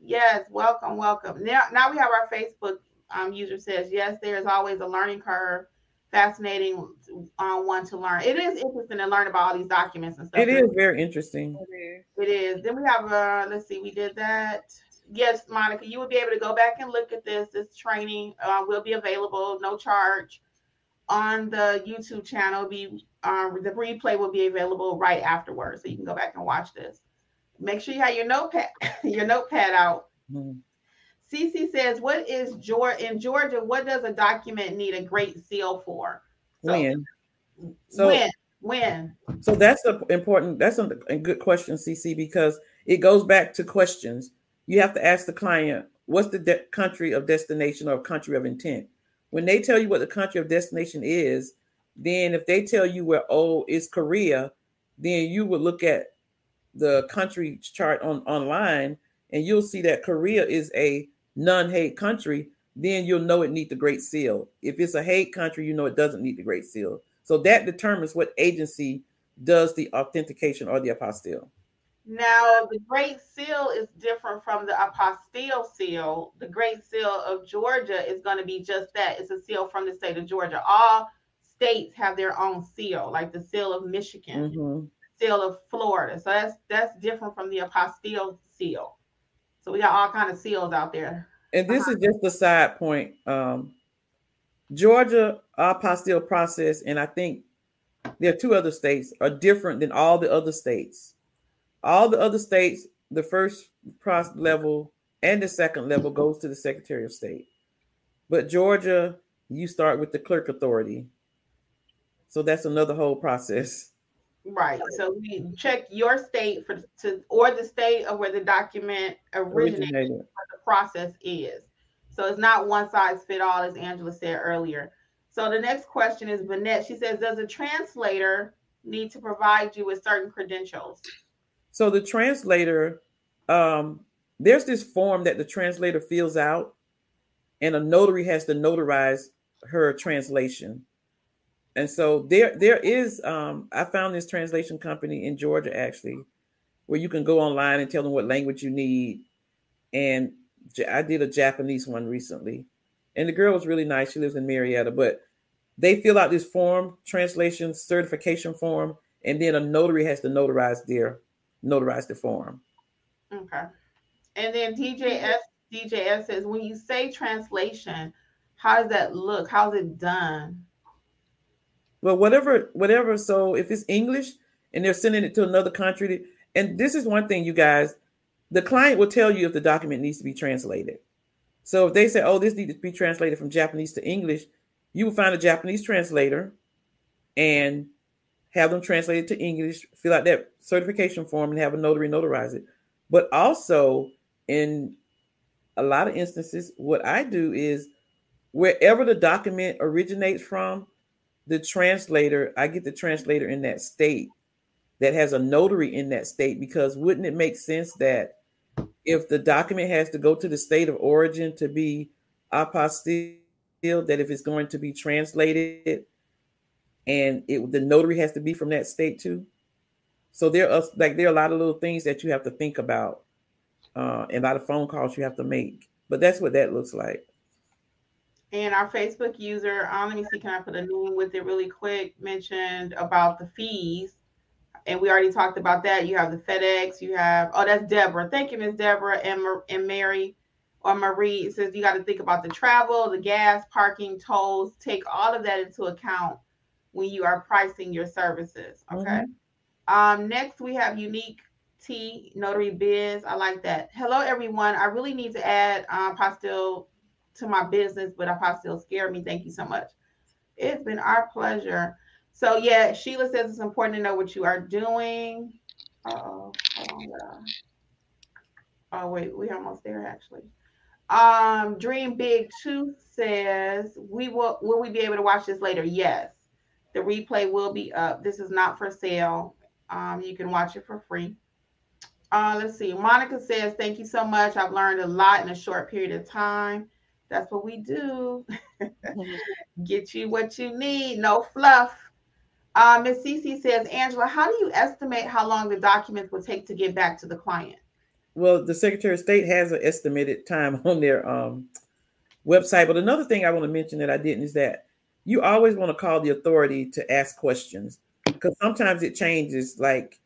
Yes, welcome, welcome. Now, now we have our Facebook um, user says, yes, there is always a learning curve. Fascinating uh, one to learn. It is interesting to learn about all these documents and stuff. It is very interesting. It is. It is. Then we have, uh, let's see, we did that. Yes, Monica, you will be able to go back and look at this. This training uh, will be available, no charge, on the YouTube channel. Be um, the replay will be available right afterwards, so you can go back and watch this. Make sure you have your notepad, (laughs) your notepad out. Mm-hmm. CC says, "What is Georgia in Georgia? What does a document need a great seal for?" So, when? So when? When? So that's a important. That's a, a good question, CC, because it goes back to questions. You have to ask the client, "What's the de- country of destination or country of intent?" When they tell you what the country of destination is, then if they tell you where oh it's Korea, then you would look at the country chart on online and you'll see that Korea is a non-Hague country, then you'll know it needs the Great Seal. If it's a Hague country, you know it doesn't need the Great Seal. So that determines what agency does the authentication or the apostille. Now, the Great Seal is different from the apostille seal. The Great Seal of Georgia is going to be just that. It's a seal from the state of Georgia. All states have their own seal, like the seal of Michigan. Mm-hmm seal of Florida. So that's that's different from the apostille seal. So we got all kind of seals out there. And this uh-huh. is just a side point. Um, Georgia apostille process, and I think there are two other states are different than all the other states. All the other states, the first level and the second level goes to the Secretary of State. But Georgia, you start with the clerk authority. So that's another whole process. Right. So we check your state for to or the state of where the document originated, originated. the process is. So it's not one size fit all, as Angela said earlier. So the next question is Vanette. She says, Does a translator need to provide you with certain credentials? So the translator, um, there's this form that the translator fills out, and a notary has to notarize her translation. And so there there is um, i found this translation company in georgia actually where you can go online and tell them what language you need. And i did a japanese one recently. And the girl was really nice. She lives in marietta. But they fill out this form translation certification form and then a notary has to notarize their notarize the form. Okay. And then DJS DJS says, when you say translation, how does that look? How's it done? Well, whatever, whatever. So if it's English and they're sending it to another country, and this is one thing, you guys, the client will tell you if the document needs to be translated. So if they say, "Oh, this needs to be translated from Japanese to English," you will find a Japanese translator and have them translate it to English. Fill out that certification form and have a notary notarize it. But also, in a lot of instances, what I do is wherever the document originates from, the translator, I get the translator in that state that has a notary in that state because wouldn't it make sense that if the document has to go to the state of origin to be apostille, that if it's going to be translated and it the notary has to be from that state too. So there are like there are a lot of little things that you have to think about, uh, and a lot of phone calls you have to make. But that's what that looks like. And our Facebook user, um, let me see, can I put a name with it really quick? Mentioned about the fees and we already talked about that. You have the FedEx, you have oh, that's Deborah. Thank you, Miss Deborah and and Mary or Marie. It says you got to think about the travel, the gas, parking, tolls. Take all of that into account when you are pricing your services. Okay. Mm-hmm. Um, next we have unique T Notary Biz. I like that. Hello everyone. I really need to add um, apostille to my business, but apostille scared me. Thank you so much. It's been our pleasure. So yeah, Sheila says it's important to know what you are doing. oh, Oh wait, we're almost there actually. Um, Dream Big Tooth says we will will we be able to watch this later? Yes. The replay will be up. This is not for sale. Um, you can watch it for free. Uh, let's see. Monica says, Thank you so much. I've learned a lot in a short period of time. That's what we do. (laughs) Get you what you need, no fluff. Uh, Ms. Cece says, Angela, how do you estimate how long the documents will take to get back to the client? Well, the Secretary of State has an estimated time (laughs) on their um, website. But another thing I want to mention that I didn't is that you always want to call the authority to ask questions because sometimes it changes. Like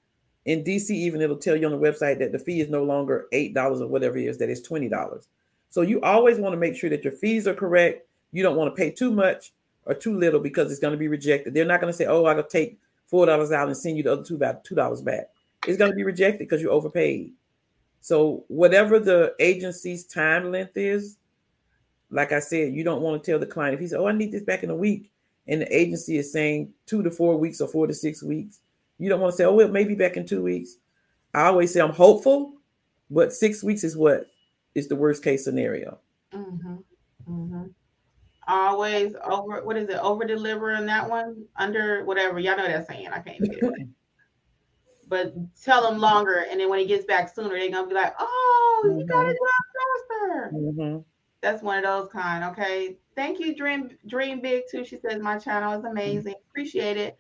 in DC, even it'll tell you on the website that the fee is no longer $8 or whatever it is, that it's $20. So you always want to make sure that your fees are correct. You don't want to pay too much or too little because it's going to be rejected. They're not going to say, "Oh, I will take four dollars out and send you the other two back, two dollars back." It's going to be rejected because you overpaid. So whatever the agency's time length is, like I said, you don't want to tell the client if he says, "Oh, I need this back in a week," and the agency is saying two to four weeks or four to six weeks. You don't want to say, "Oh, well, maybe back in two weeks." I always say I'm hopeful, but six weeks is what is the worst case scenario. Mm-hmm. Mm-hmm always over what is it over deliver in that one under whatever y'all know that saying i can't get it (laughs) but tell them longer and then when he gets back sooner they're gonna be like oh you gotta do it faster mm-hmm. That's one of those kind okay thank you dream dream big too she says my channel is amazing appreciate it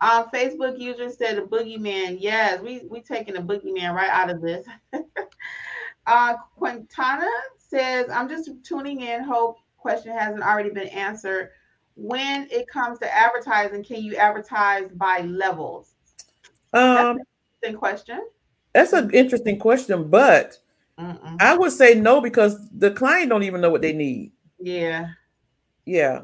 um, Facebook user said a boogeyman. Yes, we we taking a boogeyman right out of this. (laughs) uh, Quintana says, I'm just tuning in. Hope question hasn't already been answered. When it comes to advertising, can you advertise by levels? Um, that's question. That's an interesting question, but Mm-mm. I would say no because the client don't even know what they need. Yeah. Yeah.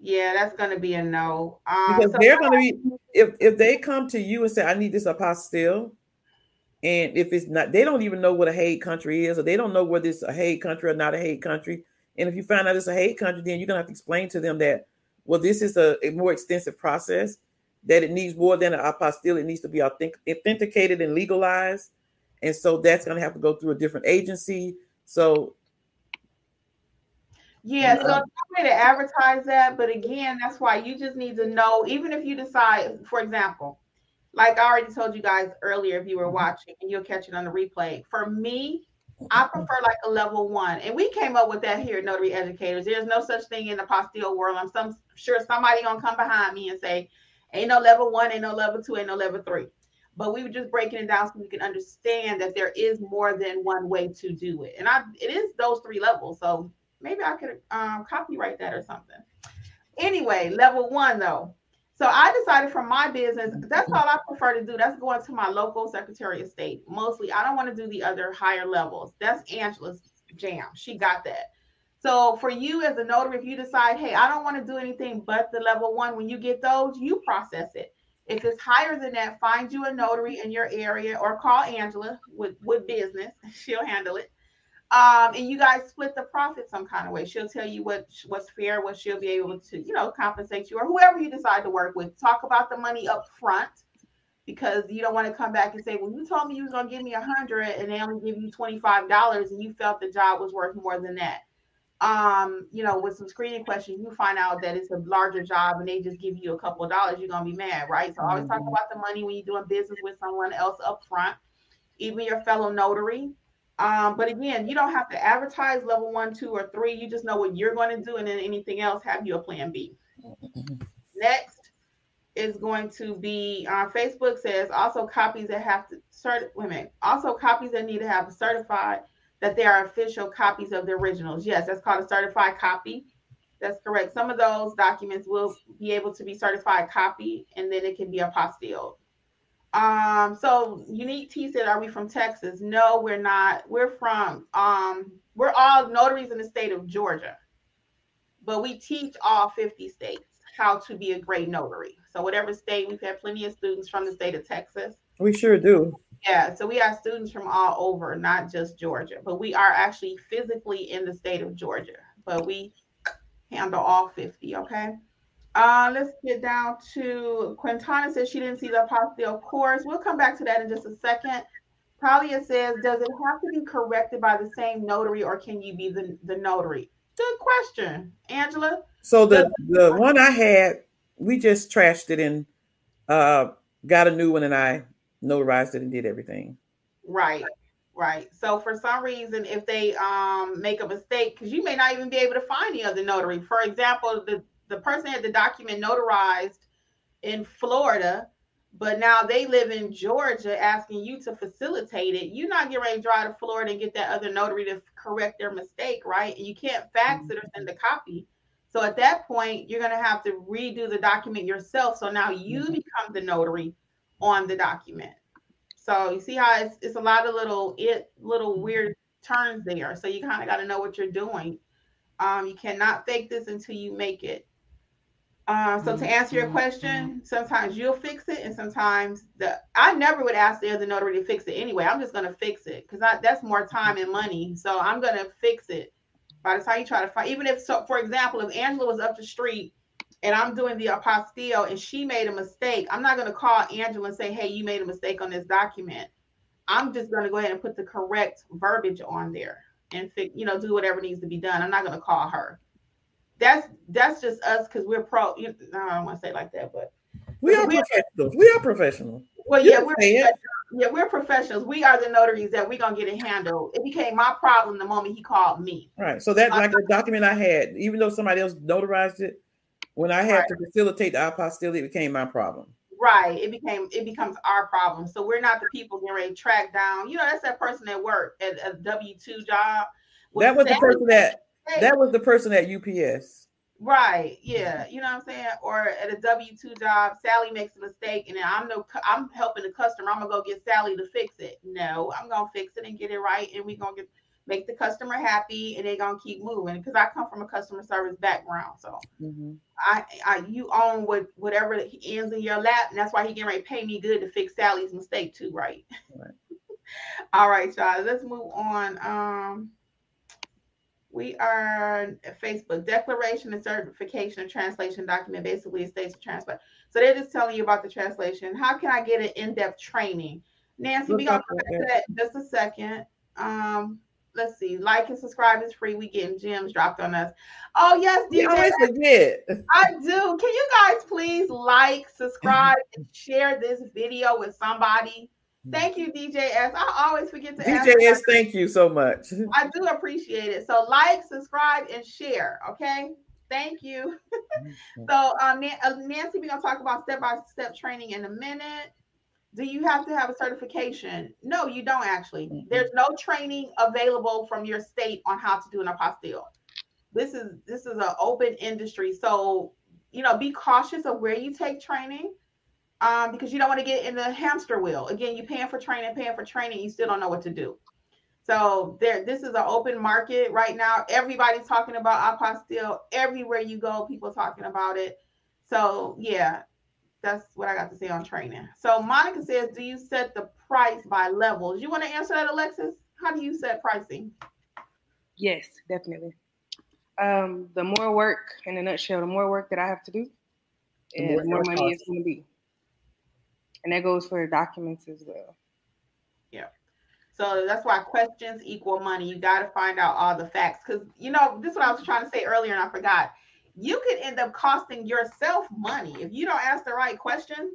Yeah, that's going to be a no. Um, because so they're going to be if if they come to you and say, "I need this apostille," and if it's not, they don't even know what a Hague country is, or they don't know whether it's a Hague country or not a Hague country. And if you find out it's a Hague country, then you're gonna have to explain to them that, well, this is a, a more extensive process, that it needs more than an apostille, it needs to be authenticated and legalized. And so that's gonna have to go through a different agency. So yeah, so it's way to advertise that, but again, that's why you just need to know, even if you decide, for example, like I already told you guys earlier, if you were mm-hmm. watching, and you'll catch it on the replay. For me, I prefer like a level one. And we came up with that here, at notary educators. There's no such thing in the apostille world. I'm some sure somebody gonna come behind me and say, ain't no level one, ain't no level two, ain't no level three. But we were just breaking it down so we can understand that there is more than one way to do it. And I it is those three levels. So maybe I could um, copyright that or something. Anyway, level one though. So I decided for my business, that's all I prefer to do. That's going to my local Secretary of State. Mostly, I don't want to do the other higher levels. That's Angela's jam. She got that. So for you as a notary, if you decide, hey, I don't want to do anything but the level one, when you get those, you process it. If it's higher than that, find you a notary in your area or call Angela with, with business. (laughs) She'll handle it. Um, and you guys split the profit some kind of way. She'll tell you what what's fair, what she'll be able to, you know, compensate you or whoever you decide to work with. Talk about the money up front because you don't want to come back and say, Well, you told me you was gonna give me a hundred and they only give you $25 and you felt the job was worth more than that. Um, you know, with some screening questions, you find out that it's a larger job and they just give you a couple of dollars, you're gonna be mad, right? So always talk mm-hmm. about the money when you're doing business with someone else up front, even your fellow notary um, but again, you don't have to advertise level one, two, or three. You just know what you're going to do, and then anything else, have you a plan B. Next is going to be uh, Facebook says also copies that have to cert. Women also copies that need to have a certified that they are official copies of the originals. Yes, that's called a certified copy. That's correct. Some of those documents will be able to be certified copy, and then it can be apostilled. Um, so Unique T said, Are we from Texas? No, we're not. We're from um, we're all notaries in the state of Georgia, but we teach all 50 states how to be a great notary. So whatever state, we've had plenty of students from the state of Texas. We sure do. Yeah, so we have students from all over, not just Georgia, but we are actually physically in the state of Georgia, but we handle all 50, okay? Uh, let's get down to Quintana says she didn't see the apostille course. We'll come back to that in just a second. Talia says, does it have to be corrected by the same notary or can you be the, the notary? Good question, Angela. So the, the one I had, we just trashed it and uh, got a new one and I notarized it and did everything. Right, right. So for some reason, if they um, make a mistake, because you may not even be able to find the other notary. For example, the the person had the document notarized in Florida, but now they live in Georgia asking you to facilitate it. You're not getting ready to drive to Florida and get that other notary to correct their mistake, right? And you can't fax it or send a copy. So at that point, you're going to have to redo the document yourself. So now you mm-hmm. become the notary on the document. So you see how it's, it's a lot of little it little mm-hmm. weird turns there. So you kind of got to know what you're doing. Um, you cannot fake this until you make it. Uh, so to mm-hmm. answer your question, mm-hmm. sometimes you'll fix it, and sometimes the I never would ask the other notary to fix it anyway. I'm just gonna fix it because that's more time and money. So I'm gonna fix it. By the time you try to find, even if so, for example, if Angela was up the street and I'm doing the apostille and she made a mistake, I'm not gonna call Angela and say, "Hey, you made a mistake on this document." I'm just gonna go ahead and put the correct verbiage on there and you know do whatever needs to be done. I'm not gonna call her that's that's just us because we're pro. You, I don't want to say like that, but we are we're, professionals. We are professionals. Well, yeah, we're yeah, we're professionals. We are the notaries that we're gonna get it handled. It became my problem the moment he called me. Right. So that like the document I had, even though somebody else notarized it, when I had right. to facilitate the apostille, it became my problem. Right. It became it becomes our problem. So we're not the people getting ready to track down. You know, that's that person at work at a W two job. That was the person that that was the person at UPS. Right. Yeah. You know what I'm saying? Or at a W two job, Sally makes a mistake, and then I'm no, I'm helping the customer. I'm gonna go get Sally to fix it. No, I'm gonna fix it and get it right, and we gonna get make the customer happy, and they're gonna keep moving. Because I come from a customer service background, so mm-hmm. I, I, you own what whatever ends in your lap, and that's why he getting ready to pay me good to fix Sally's mistake too, right? right. (laughs) All right, y'all. Let's move on. Um. We are Facebook declaration and certification of translation document. Basically, it states transfer. So they're just telling you about the translation. How can I get an in-depth training? Nancy, we gonna come back to that just a second. Um, let's see. Like and subscribe is free. We getting gems dropped on us. Oh yes, DJ. always forget. I do. Can you guys please like, subscribe, (laughs) and share this video with somebody? Thank you, DJS. I always forget to DJS, thank you so much. I do appreciate it. So like, subscribe, and share. Okay. Thank you. (laughs) so um, Nancy, we're gonna talk about step-by-step training in a minute. Do you have to have a certification? No, you don't actually. Mm-hmm. There's no training available from your state on how to do an apostille. This is this is an open industry. So you know, be cautious of where you take training um, because you don't want to get in the hamster wheel. Again, you're paying for training, paying for training, you still don't know what to do. So there, this is an open market right now. Everybody's talking about apostille. Everywhere you go, people talking about it. So yeah, that's what I got to say on training. So Monica says, do you set the price by levels? You want to answer that, Alexis? How do you set pricing? Yes, definitely. Um, the more work, in a nutshell, the more work that I have to do, the more, more money it's going to be. And that goes for documents as well. Yeah. So that's why questions equal money. You got to find out all the facts because, you know, this is what I was trying to say earlier and I forgot. You could end up costing yourself money if you don't ask the right questions.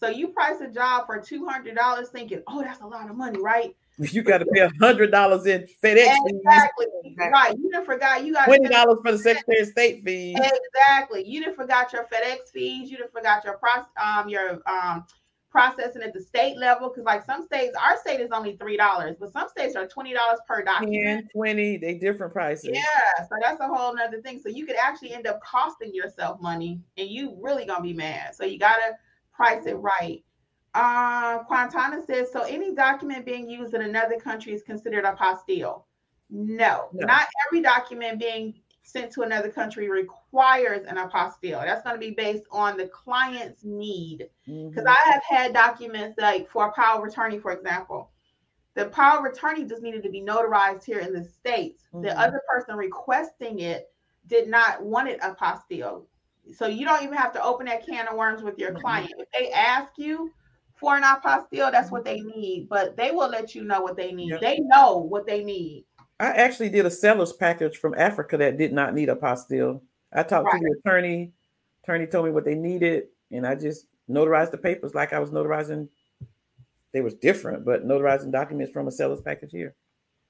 So you price a job for $200 thinking, oh, that's a lot of money, right? (laughs) You got to pay a hundred dollars in FedEx exactly. fees. Right. You didn't forgot you got twenty dollars for the Secretary of State fees. Exactly. You didn't forgot your FedEx fees. You didn't forgot your process um your um processing at the state level because like some states our state is only three dollars but some states are twenty dollars per document. 10, 20 they different prices. Yeah so that's a whole nother thing. So you could actually end up costing yourself money and you really gonna be mad. So you gotta price it right. Uh quantana says so any document being used in another country is considered apostille? No, no. not every document being sent to another country requires an apostille. That's going to be based on the client's need. Because mm-hmm. I have had documents like for a power of attorney, for example, the power of attorney just needed to be notarized here in the States. Mm-hmm. The other person requesting it did not want it apostille. So you don't even have to open that can of worms with your mm-hmm. client. If they ask you for an apostille, that's what they need, but they will let you know what they need. Yep. They know what they need. I actually did a seller's package from Africa that did not need a apostille. I talked right. to the attorney. Attorney told me what they needed, and I just notarized the papers like I was notarizing. They was different, but notarizing documents from a seller's package here.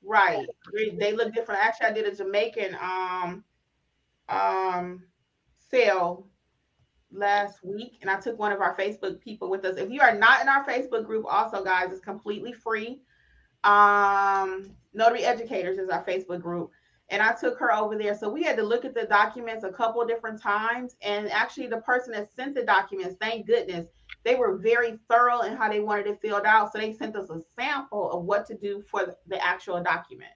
Right, they, they look different. Actually, I did a Jamaican um um sale last week, and I took one of our Facebook people with us. If you are not in our Facebook group, also guys, it's completely free. Um, Notary Educators is our Facebook group. And I took her over there. So we had to look at the documents a couple different times. And actually, the person that sent the documents, thank goodness, they were very thorough in how they wanted it filled out. So they sent us a sample of what to do for the actual document.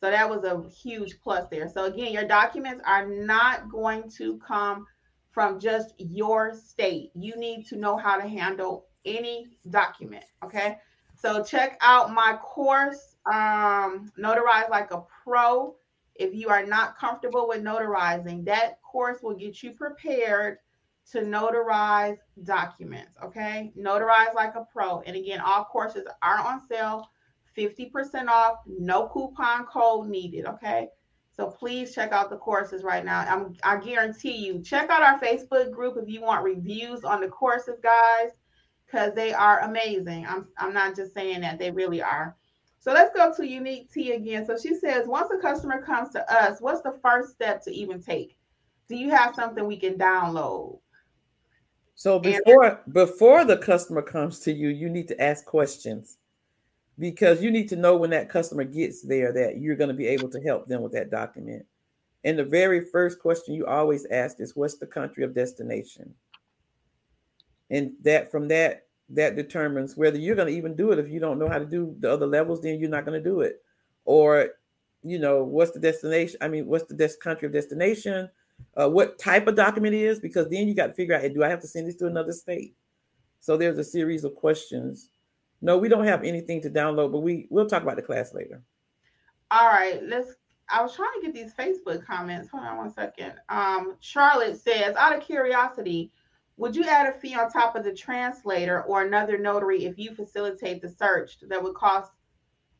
So that was a huge plus there. So again, your documents are not going to come from just your state. You need to know how to handle any document. Okay. So check out my course, um, Notarize Like a Pro. If you are not comfortable with notarizing, that course will get you prepared to notarize documents. Okay, notarize like a pro. And again, all courses are on sale, 50% off, no coupon code needed. Okay, so please check out the courses right now. I'm, I guarantee you, check out our Facebook group if you want reviews on the courses, guys because they are amazing. I'm, I'm not just saying that, they really are. So let's go to Unique T again. So she says, once a customer comes to us, what's the first step to even take? Do you have something we can download? So before and- before the customer comes to you, you need to ask questions because you need to know when that customer gets there that you're going to be able to help them with that document. And the very first question you always ask is, "What's the country of destination?" And that from that that determines whether you're going to even do it. If you don't know how to do the other levels then you're not going to do it. Or you know what's the destination i mean what's the des- country of destination? Uh, what type of document is? Because then you got to figure out hey, do i have to send this to another state? So there's a series of questions. No we don't have anything to download but we we'll talk about the class later. All right let's I was trying to get these Facebook comments. Hold on one second. Um, Charlotte says, out of curiosity, would you add a fee on top of the translator or another notary if you facilitate the search that would cost?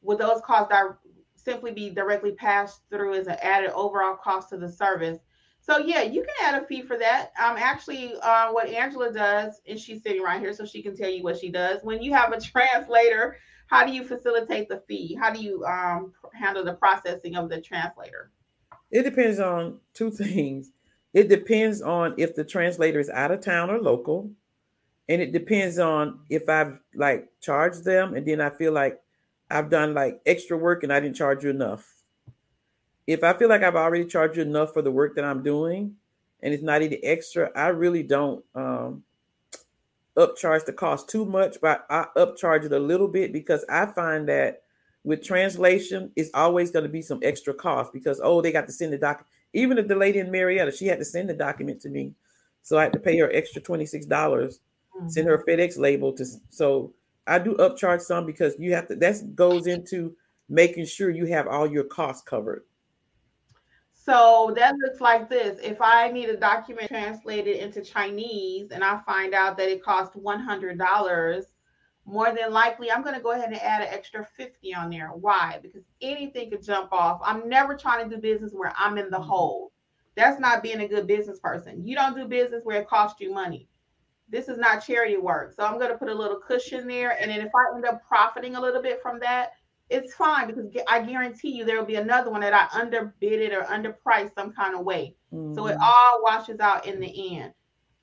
Would those costs di- simply be directly passed through as an added overall cost to the service? So yeah, you can add a fee for that. Um, actually, uh, what Angela does, and she's sitting right here, so she can tell you what she does. When you have a (laughs) translator, how do you facilitate the fee? How do you um, handle the processing of the translator? It depends on two (laughs) things. It depends on if the translator is out of town or local. And it depends on if I've like charged them and then I feel like I've done like extra work and I didn't charge you enough. If I feel like I've already charged you enough for the work that I'm doing and it's not any extra, I really don't um, upcharge the cost too much, but I upcharge it a little bit because I find that with translation, it's always going to be some extra cost because oh, they got to send the document. Even if the lady in Marietta, she had to send the document to me, so I had to pay her extra twenty six dollars, mm-hmm. send her a FedEx label to. So I do upcharge some because you have to. That goes into making sure you have all your costs covered. So that looks like this. If I need a document translated into Chinese and I find out that it costs $100, more than likely I'm going to go ahead and add an extra 50 on there. Why? Because anything could jump off. I'm never trying to do business where I'm in the mm-hmm. hole. That's not being a good business person. You don't do business where it costs you money. This is not charity work. So I'm going to put a little cushion there. And then if I end up profiting a little bit from that, it's fine because I guarantee you there will be another one that I underbid it or underpriced some kind of way. Mm-hmm. So it mm-hmm. all washes out in the end.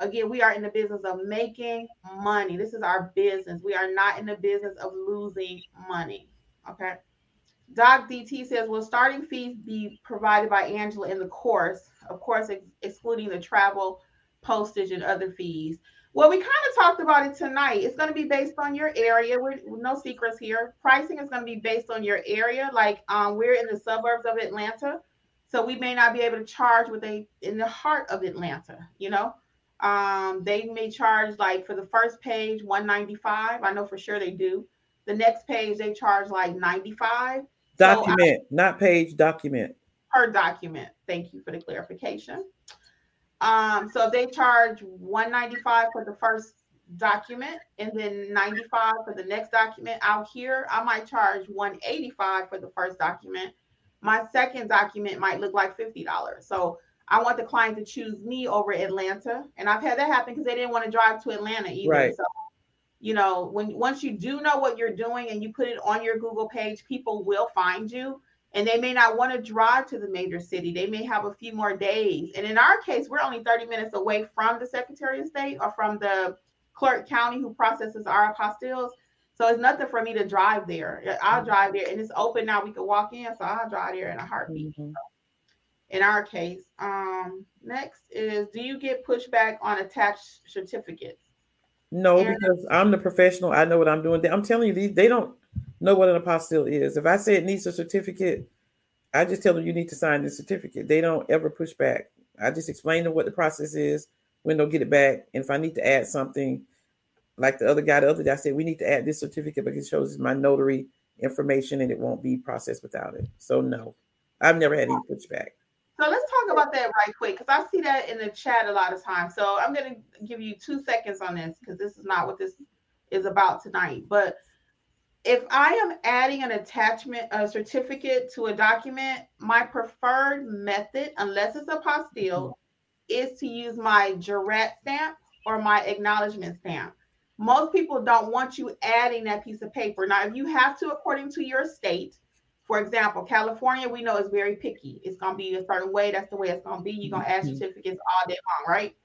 Again, we are in the business of making money. This is our business. We are not in the business of losing money. Okay. Doc DT says, will starting fees be provided by Angela in the course? Of course, ex- excluding the travel, postage, and other fees. Well, we kind of talked about it tonight. It's going to be based on your area. We're no secrets here. Pricing is going to be based on your area. Like um, we're in the suburbs of Atlanta, so we may not be able to charge what they in the heart of Atlanta. You know, um, they may charge like for the first page 195. I know for sure they do. The next page they charge like 95. Document, so I, not page. Document. Per document. Thank you for the clarification. Um, so if they charge 195 for the first document and then 95 for the next document out here, I might charge 185 for the first document. My second document might look like $50. So I want the client to choose me over Atlanta. And I've had that happen because they didn't want to drive to Atlanta either. Right. So, you know, when once you do know what you're doing and you put it on your Google page, people will find you and they may not want to drive to the major city. They may have a few more days. And in our case, we're only 30 minutes away from the Secretary of State or from the Clark County who processes our apostilles. So it's nothing for me to drive there. I'll mm-hmm. drive there and it's open now. We can walk in. So I'll drive there in a heartbeat. Mm-hmm. In our case, um, next is do you get pushback on attached certificates? No, because I'm the professional. I know what I'm doing. I'm telling you, they don't know what an apostille is. If I say it needs a certificate, I just tell them you need to sign the certificate. They don't ever push back. I just explain to them what the process is, when they'll get it back. And if I need to add something, like the other guy, the other day, I said, we need to add this certificate because it shows my notary information and it won't be processed without it. So no, I've never had any pushback. So let's talk about that right quick because I see that in the chat a lot of times. So I'm going to give you two seconds on this because this is not what this is about tonight. But if I am adding an attachment, a certificate to a document, my preferred method, unless it's a apostille, mm-hmm. is to use my jurat stamp or my acknowledgement stamp. Most people don't want you adding that piece of paper. Now, if you have to, according to your state, for example, California, we know is very picky. It's going to be a certain way. That's the way it's going to be. You're going to add mm-hmm. certificates all day long, right?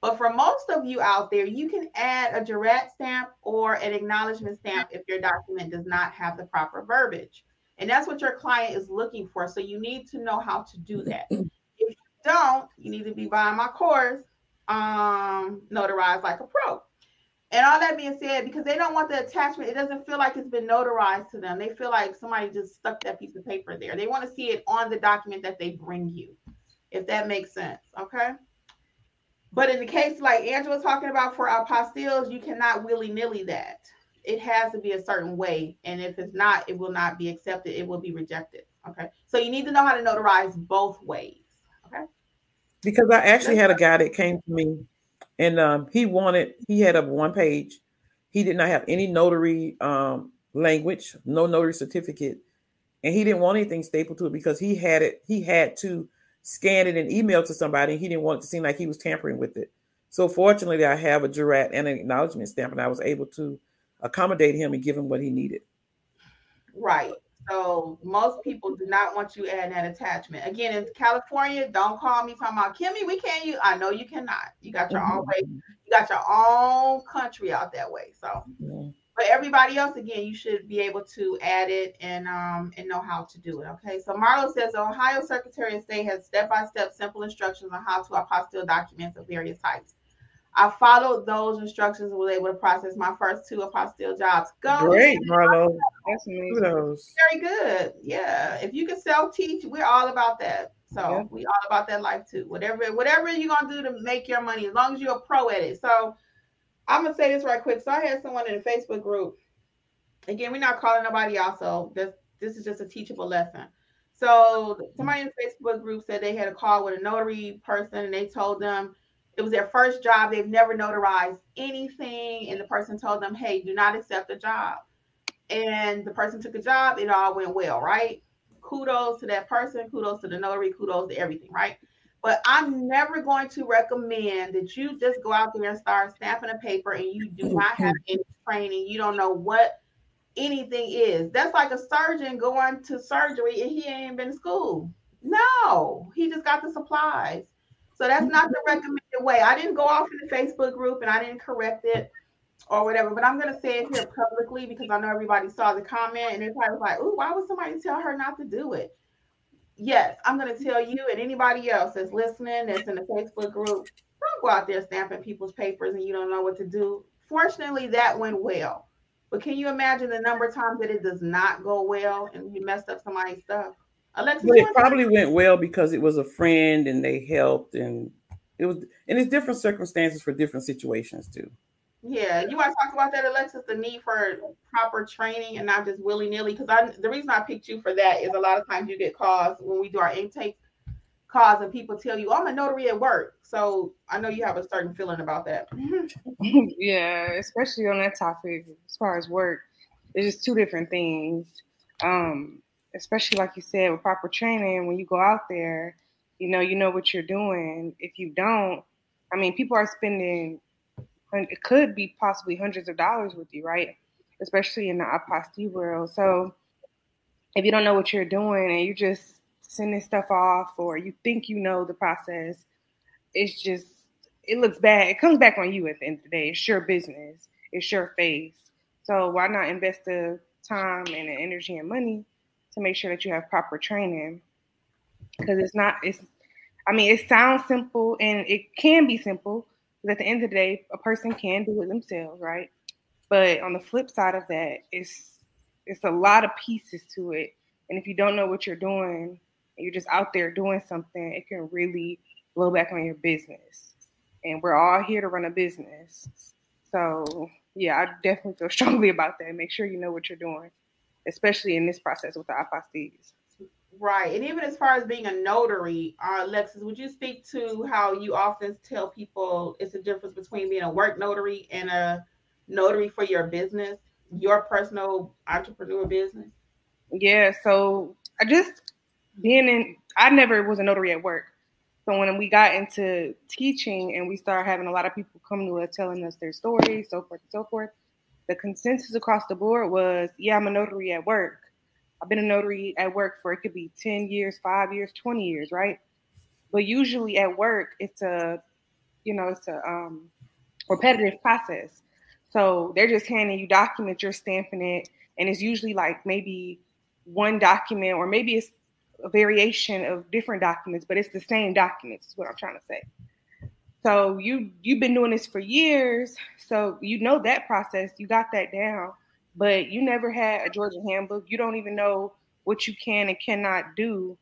But for most of you out there, you can add a jurat stamp or an acknowledgement stamp if your document does not have the proper verbiage. And that's what your client is looking for. So you need to know how to do that. If you don't, you need to be buying my course, um, Notarize Like a Pro. And all that being said, because they don't want the attachment, it doesn't feel like it's been notarized to them. They feel like somebody just stuck that piece of paper there. They want to see it on the document that they bring you, if that makes sense. Okay. But in the case like Angela talking about for apostilles, you cannot willy nilly that. It has to be a certain way. And if it's not, it will not be accepted. It will be rejected. Okay. So you need to know how to notarize both ways. Okay. Because I actually had a guy that came to me and um, he wanted, he had a one page. He did not have any notary um, language, no notary certificate. And he didn't want anything stapled to it because he had it, he had to scan it and email to somebody. And He didn't want it to seem like he was tampering with it. So fortunately, I have a jurat and an acknowledgement stamp, and I was able to accommodate him and give him what he needed. Right. So most people do not want you adding that attachment. Again, in California, don't call me talking about Kimmi. We can't use. I know you cannot. You got your mm-hmm. own way. You got your own country out that way. So, mm-hmm. But everybody else, again, you should be able to add it and um and know how to do it. Okay. So Marlo says the Ohio Secretary of State has step-by-step simple instructions on how to apostille documents of various types. I followed those instructions and was able to process my first two apostille jobs. Go great, Marlo. That's amazing. Kudos. Very good. Yeah. If you can self-teach, we're all about that. So yeah. we all about that life too. Whatever, whatever you're gonna do to make your money, as long as you're a pro at it. So I'm gonna say this right quick. So I had someone in a Facebook group. Again, we're not calling nobody out, so this this is just a teachable lesson. So somebody in the Facebook group said they had a call with a notary person and they told them it was their first job. They've never notarized anything. And the person told them, hey, do not accept the job. And the person took a job, it all went well, right? Kudos to that person, kudos to the notary, kudos to everything, right? But I'm never going to recommend that you just go out there and start stamping a paper and you do not have any training. You don't know what anything is. That's like a surgeon going to surgery and he ain't been to school. No, he just got the supplies. So that's not the recommended way. I didn't go off in the Facebook group and I didn't correct it or whatever, but I'm gonna say it here publicly because I know everybody saw the comment and everybody was like, "Oh, why would somebody tell her not to do it?" yes, I'm going to tell you and anybody else that's listening, that's in the Facebook group, don't go out there stamping people's papers and you don't know what to do. Fortunately, that went well. But can you imagine the number of times that it does not go well and you messed up somebody's stuff? Alexis, but it probably went well because it was a friend and they helped and it was and it's different circumstances for different situations too. Yeah, you want to talk about that, Alexis? The need for proper training and not just willy nilly. Because I, the reason I picked you for that is a lot of times you get calls when we do our intake calls and people tell you, oh, "I'm a notary at work," so I know you have a certain feeling about that. (laughs) yeah, especially on that topic as far as work, it's just two different things. Um, especially like you said, with proper training, when you go out there, you know, you know what you're doing. If you don't, I mean, people are spending it could be possibly hundreds of dollars with you, right? Especially in the apostille world. So if you don't know what you're doing and you're just sending stuff off or you think you know the process, it's just it looks bad. It comes back on you at the end of the day. It's your business. It's your face. So why not invest the time and the energy and money to make sure that you have proper training? Because it's not it's I mean it sounds simple and it can be simple, because at the end of the day, a person can do it themselves, right? But on the flip side of that, it's it's a lot of pieces to it. And if you don't know what you're doing, you're just out there doing something, it can really blow back on your business. And we're all here to run a business. So yeah, I definitely feel (laughs) strongly about that. Make sure you know what you're doing, especially in this process with the apostilles. Right. And even as far as being a notary, uh, Alexis, would you speak to how you often tell people it's a difference between being a work notary and a notary for your business, your personal entrepreneur business? Yeah. So I just being in, I never was a notary at work. So when we got into teaching and we started having a lot of people come to us telling us their stories, so forth and so forth, the consensus across the board was, yeah, I'm a notary at work I've been a notary at work for it could be 10 years, five years, 20 years, right? But usually at work, it's a, you know, it's a um, repetitive process. So they're just handing you documents, you're stamping it, and it's usually like maybe one document or maybe it's a variation of different documents, but it's the same documents, is what I'm trying to say. So you you've been doing this for years, so you know that process, you got that down but you never had a Georgia handbook. You don't even know what you can and cannot do.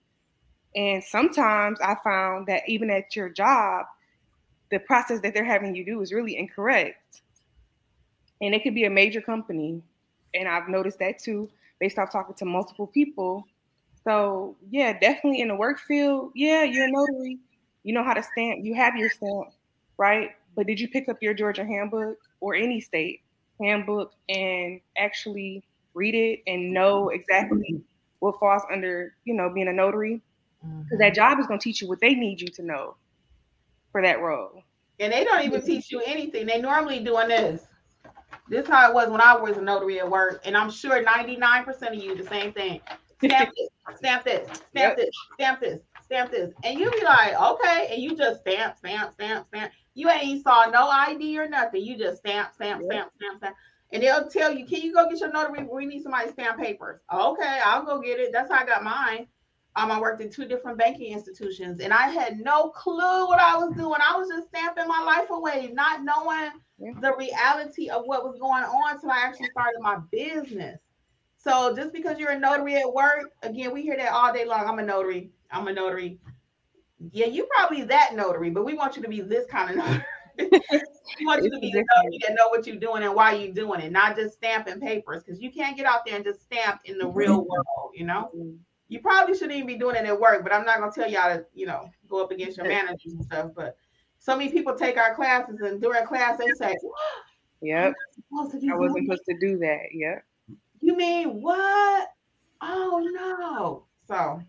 And sometimes I found that even at your job, the process that they're having you do is really incorrect. And it could be a major company. And I've noticed that too, based off talking to multiple people. So yeah, definitely in the work field, yeah, you're a notary. You know how to stamp, you have your stamp, right? But did you pick up your Georgia handbook or any state? handbook and actually read it and know exactly what falls under, you know, being a notary. Because mm-hmm. that job is going to teach you what they need you to know for that role. And they don't even teach you anything. They normally doing this. This is how it was when I was a notary at work. And I'm sure 99% of you the same thing. Stamp (laughs) this, stamp this, stamp yep. this, stamp this, stamp this. And you be like, okay. And you just stamp, stamp, stamp, stamp. You ain't saw no ID or nothing. You just stamp, stamp, stamp, stamp, stamp. and they'll tell you, "Can you go get your notary? We need somebody to stamp papers." Okay, I'll go get it. That's how I got mine. Um, I worked in two different banking institutions, and I had no clue what I was doing. I was just stamping my life away, not knowing yeah. the reality of what was going on until I actually started my business. So just because you're a notary at work, again, we hear that all day long. I'm a notary. I'm a notary. Yeah, you probably that notary, but we want you to be this kind of notary. (laughs) we want you to be the notary that know what you're doing and why you're doing it, not just stamping papers, because you can't get out there and just stamp in the real world, you know. Mm-hmm. You probably shouldn't even be doing it at work, but I'm not gonna tell y'all to, you know, go up against your managers and stuff. But so many people take our classes and during class they say, Yep. I wasn't supposed to do that. Yep. You mean what? Oh no. So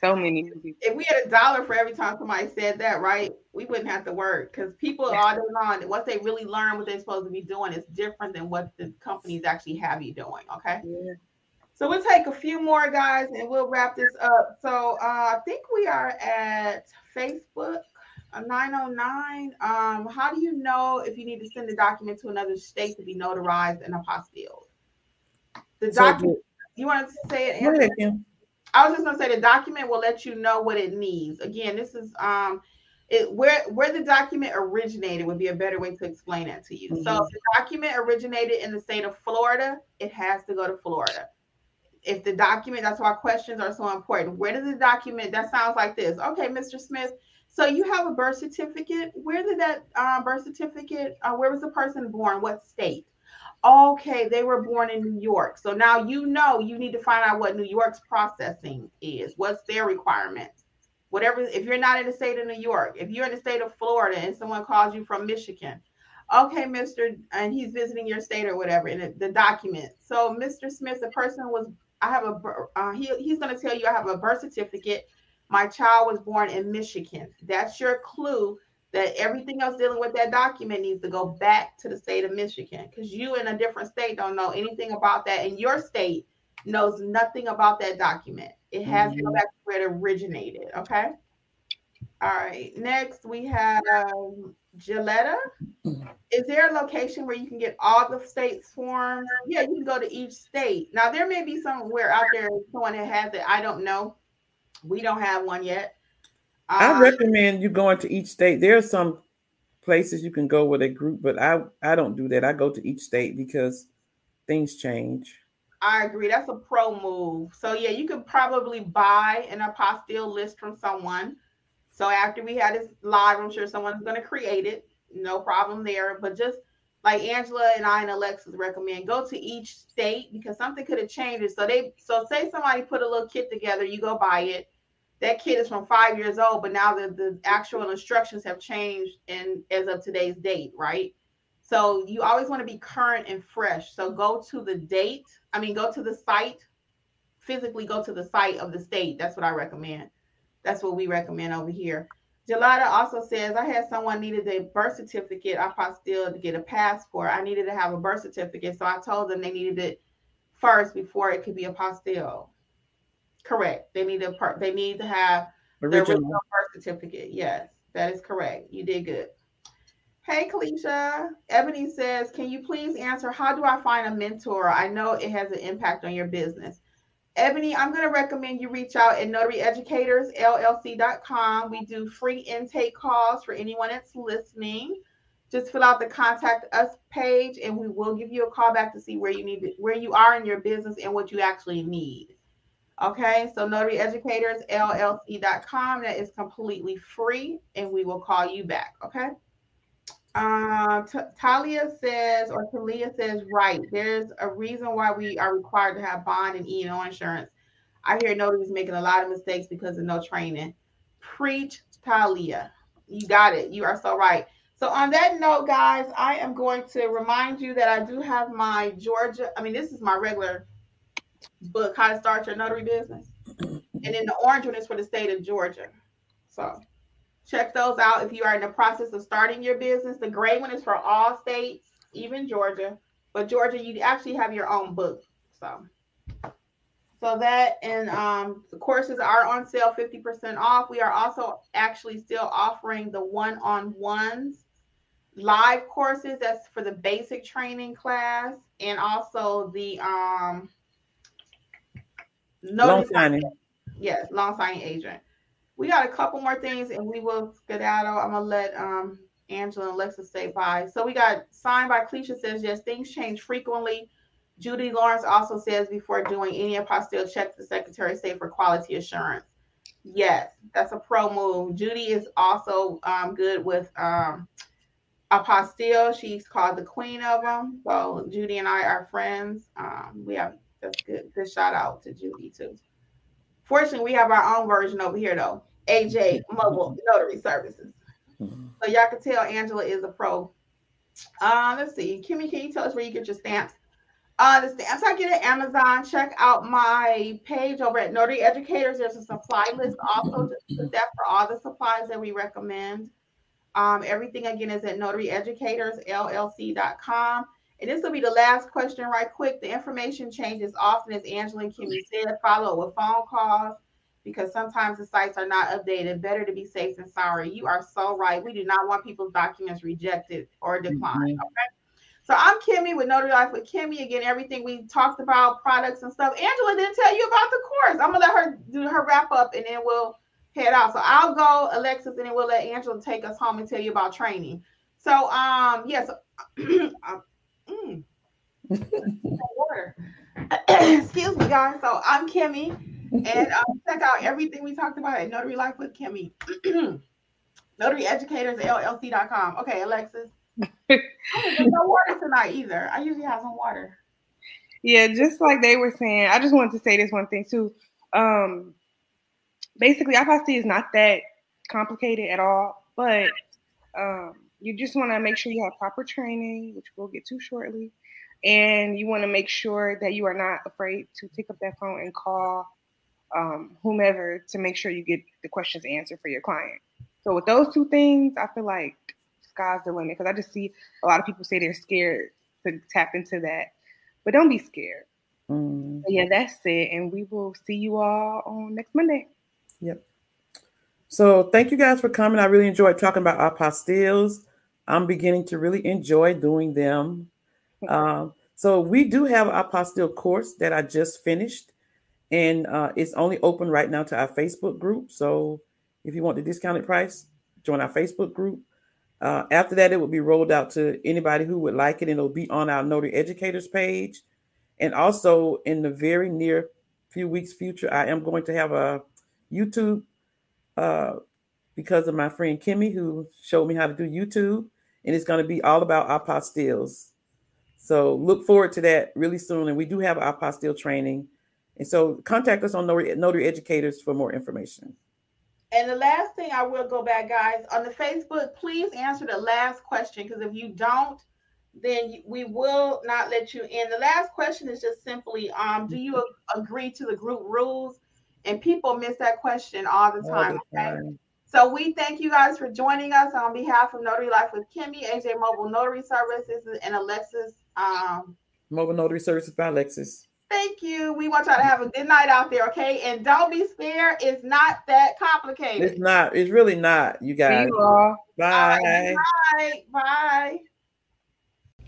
so many people. If we had a dollar for every time somebody said that, right, we wouldn't have to work because people all day long, what they really learn what they're supposed to be doing is different than what the companies actually have you doing. Okay. Yeah. So we'll take a few more guys and we'll wrap this up. So uh, I think we are at Facebook. Uh, 909. Um, how do you know if you need to send the document to another state to be notarized and apostilled? The document. You want to say it? Ahead, I was just gonna say the document will let you know what it needs. Again, this is um it where where the document originated would be a better way to explain that to you. Mm-hmm. So if the document originated in the state of Florida, it has to go to Florida. If the document, that's why questions are so important. Where does the document that sounds like this? Okay, Mr. Smith. So you have a birth certificate. Where did that uh, birth certificate? Uh, where was the person born? What state? Okay, they were born in New York. So now you know you need to find out what New York's processing is. What's their requirements? Whatever, if you're not in the state of New York, if you're in the state of Florida and someone calls you from Michigan, okay, Mr. and he's visiting your state or whatever in the, document. So, Mr. Smith, the person was, I have a, uh, he, he's going to tell you I have a birth certificate. My child was born in Michigan. That's your clue that everything else dealing with that document needs to go back to the state of Michigan because you in a different state don't know anything about that, and your state knows nothing about that document. It has mm-hmm. to go mm-hmm. back to where it originated. Okay. All right. Next, we have Gilletta. Is there a location where you can get all the states forms? Yeah, you can go to each state. Now, there may be somewhere out there someone that has it. I don't know. We don't have one yet. I um, recommend you going to each state. There are some places you can go with a group, but I I don't do that. I go to each state because things change. I agree. That's a pro move. So yeah, you could probably buy an apostille list from someone. So after we had this live, I'm sure someone's going to create it. No problem there. But just like Angela and I and Alexis recommend, go to each state because something could have changed. So they so say somebody put a little kit together, you go buy it that kid is from five years old, but now the, the actual instructions have changed and as of today's date, right? So you always want to be current and fresh. So go to the date. I mean, go to the site, physically go to the site of the state. That's what I recommend. That's what we recommend over here. Gelada also says, I had someone needed a birth certificate. I apostille to get a passport. I needed to have a birth certificate. So I told them they needed it first before it could be apostille. Correct. They need to part. They need to have original. the original birth certificate. Yes, that is correct. You did good. Hey, Kalisha. Ebony says, Can you please answer how do I find a mentor? I know it has an impact on your business. Ebony, I'm going to recommend you reach out at notaryeducatorsllc.com. We do free intake calls for anyone that's listening. Just fill out the contact us page and we will give you a call back to see where you need to, where you are in your business and what you actually need. Okay, so notaryeducatorsllc.com. That is completely free, and we will call you back. Okay. Uh, T- Talia says, or Talia says, right. There's a reason why we are required to have bond and E and O insurance. I hear notaries making a lot of mistakes because of no training. Preach, Talia. You got it. You are so right. So on that note, guys, I am going to remind you that I do have my Georgia. I mean, this is my regular book, How to Start Your Notary Business. And then the orange one is for the state of Georgia. So check those out if you are in the process of starting your business. The gray one is for all states, even Georgia. But Georgia, you actually have your own book. So so that and um, the courses are on sale 50% off. We are also actually still offering the one-on-ones live courses. That's for the basic training class and also the um loan signing. Yes, loan signing agent. We got a couple more things and we will skedaddle. I'm gonna let um Angela and Alexa say bye. So we got signed by Cleisha says yes, things change frequently. Judy Lawrence also says before doing any apostille, check the Secretary of State for quality assurance. Yes, that's a pro move. Judy is also um, good with um, apostille. She's called the queen of them. So Judy and I are friends. Um, we have that's good. Good shout out to Judy too. Fortunately, we have our own version over here though. AJ Mobile (laughs) Notary Services. Mm-hmm. So y'all can tell Angela is a pro. Uh, let's see. Kimmi, can you tell us where you get your stamps? Uh, the stamps I get at Amazon. Check out my page over at Notary Educators. There's a supply list also. Just put that for all the supplies that we recommend. Um, everything again is at notaryeducatorsllc.com. And this will be the last question, right quick. The information changes often, as Angela and Kimmi said. Follow with phone calls because sometimes the sites are not updated. Better to be safe than sorry. You are so right. We do not want people's documents rejected or declined. Mm-hmm. Okay. So I'm Kimmi with Notary Life with Kimmi. Again, everything we talked about, products and stuff. Angela didn't tell you about the course. I'm gonna let her do her wrap up and then we'll head out. So I'll go, Alexis, and then we'll let Angela take us home and tell you about training. So um yes, (clears throat) um, mm. (laughs) water. (clears throat) Excuse me, guys. So I'm Kimmi, and um, check out everything we talked about at Notary Life with Kimmi. (clears throat) NotaryEducatorsLLC.com. Okay, Alexis (laughs) no water tonight either. I usually have some water. Yeah, just like they were saying, I just wanted to say this one thing too. Um, basically, apostille is not that complicated at all, but um, you just want to make sure you have proper training, which we'll get to shortly, and you want to make sure that you are not afraid to pick up that phone and call um, whomever to make sure you get the questions answered for your client. So with those two things, I feel like sky's the limit because I just see a lot of people say they're scared to tap into that, but don't be scared. Mm. yeah, that's it, and we will see you all on next Monday. Yep. So thank you guys for coming. I really enjoyed talking about apostilles. I'm beginning to really enjoy doing them. Um, so we do have an apostille course that I just finished, and uh, it's only open right now to our Facebook group. So if you want the discounted price, join our Facebook group. Uh, after that, it will be rolled out to anybody who would like it, and it'll be on our Notary Educators page. And also, in the very near few weeks future, I am going to have a YouTube uh, because of my friend Kimmi, who showed me how to do YouTube, and it's going to be all about apostilles. So look forward to that really soon. And we do have apostille training, and so contact us on Notary, Notary Educators for more information. And the last thing I will go back, guys, on the Facebook, please answer the last question because if you don't, then we will not let you in. The last question is just simply, um, do you (laughs) agree to the group rules? And people miss that question all the time. All the time. Okay. So we thank you guys for joining us on behalf of Notary Life with Kimmi, AJ Mobile Notary Services, and Alexis. Um, Mobile Notary Services by Alexis. Thank you. We want y'all to have a good night out there, okay? And don't be scared. It's not that complicated. It's not. It's really not, you guys. You Bye. Right, bye. Bye.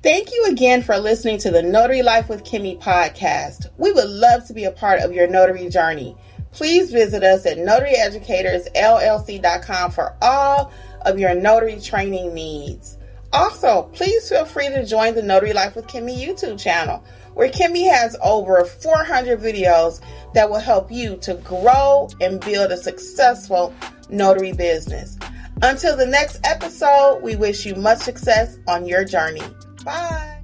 Thank you again for listening to the Notary Life with Kimmi podcast. We would love to be a part of your notary journey. Please visit us at notaryeducatorsllc.com for all of your notary training needs. Also, please feel free to join the Notary Life with Kimmi YouTube channel where Kimmi has over 400 videos that will help you to grow and build a successful notary business. Until the next episode, we wish you much success on your journey. Bye.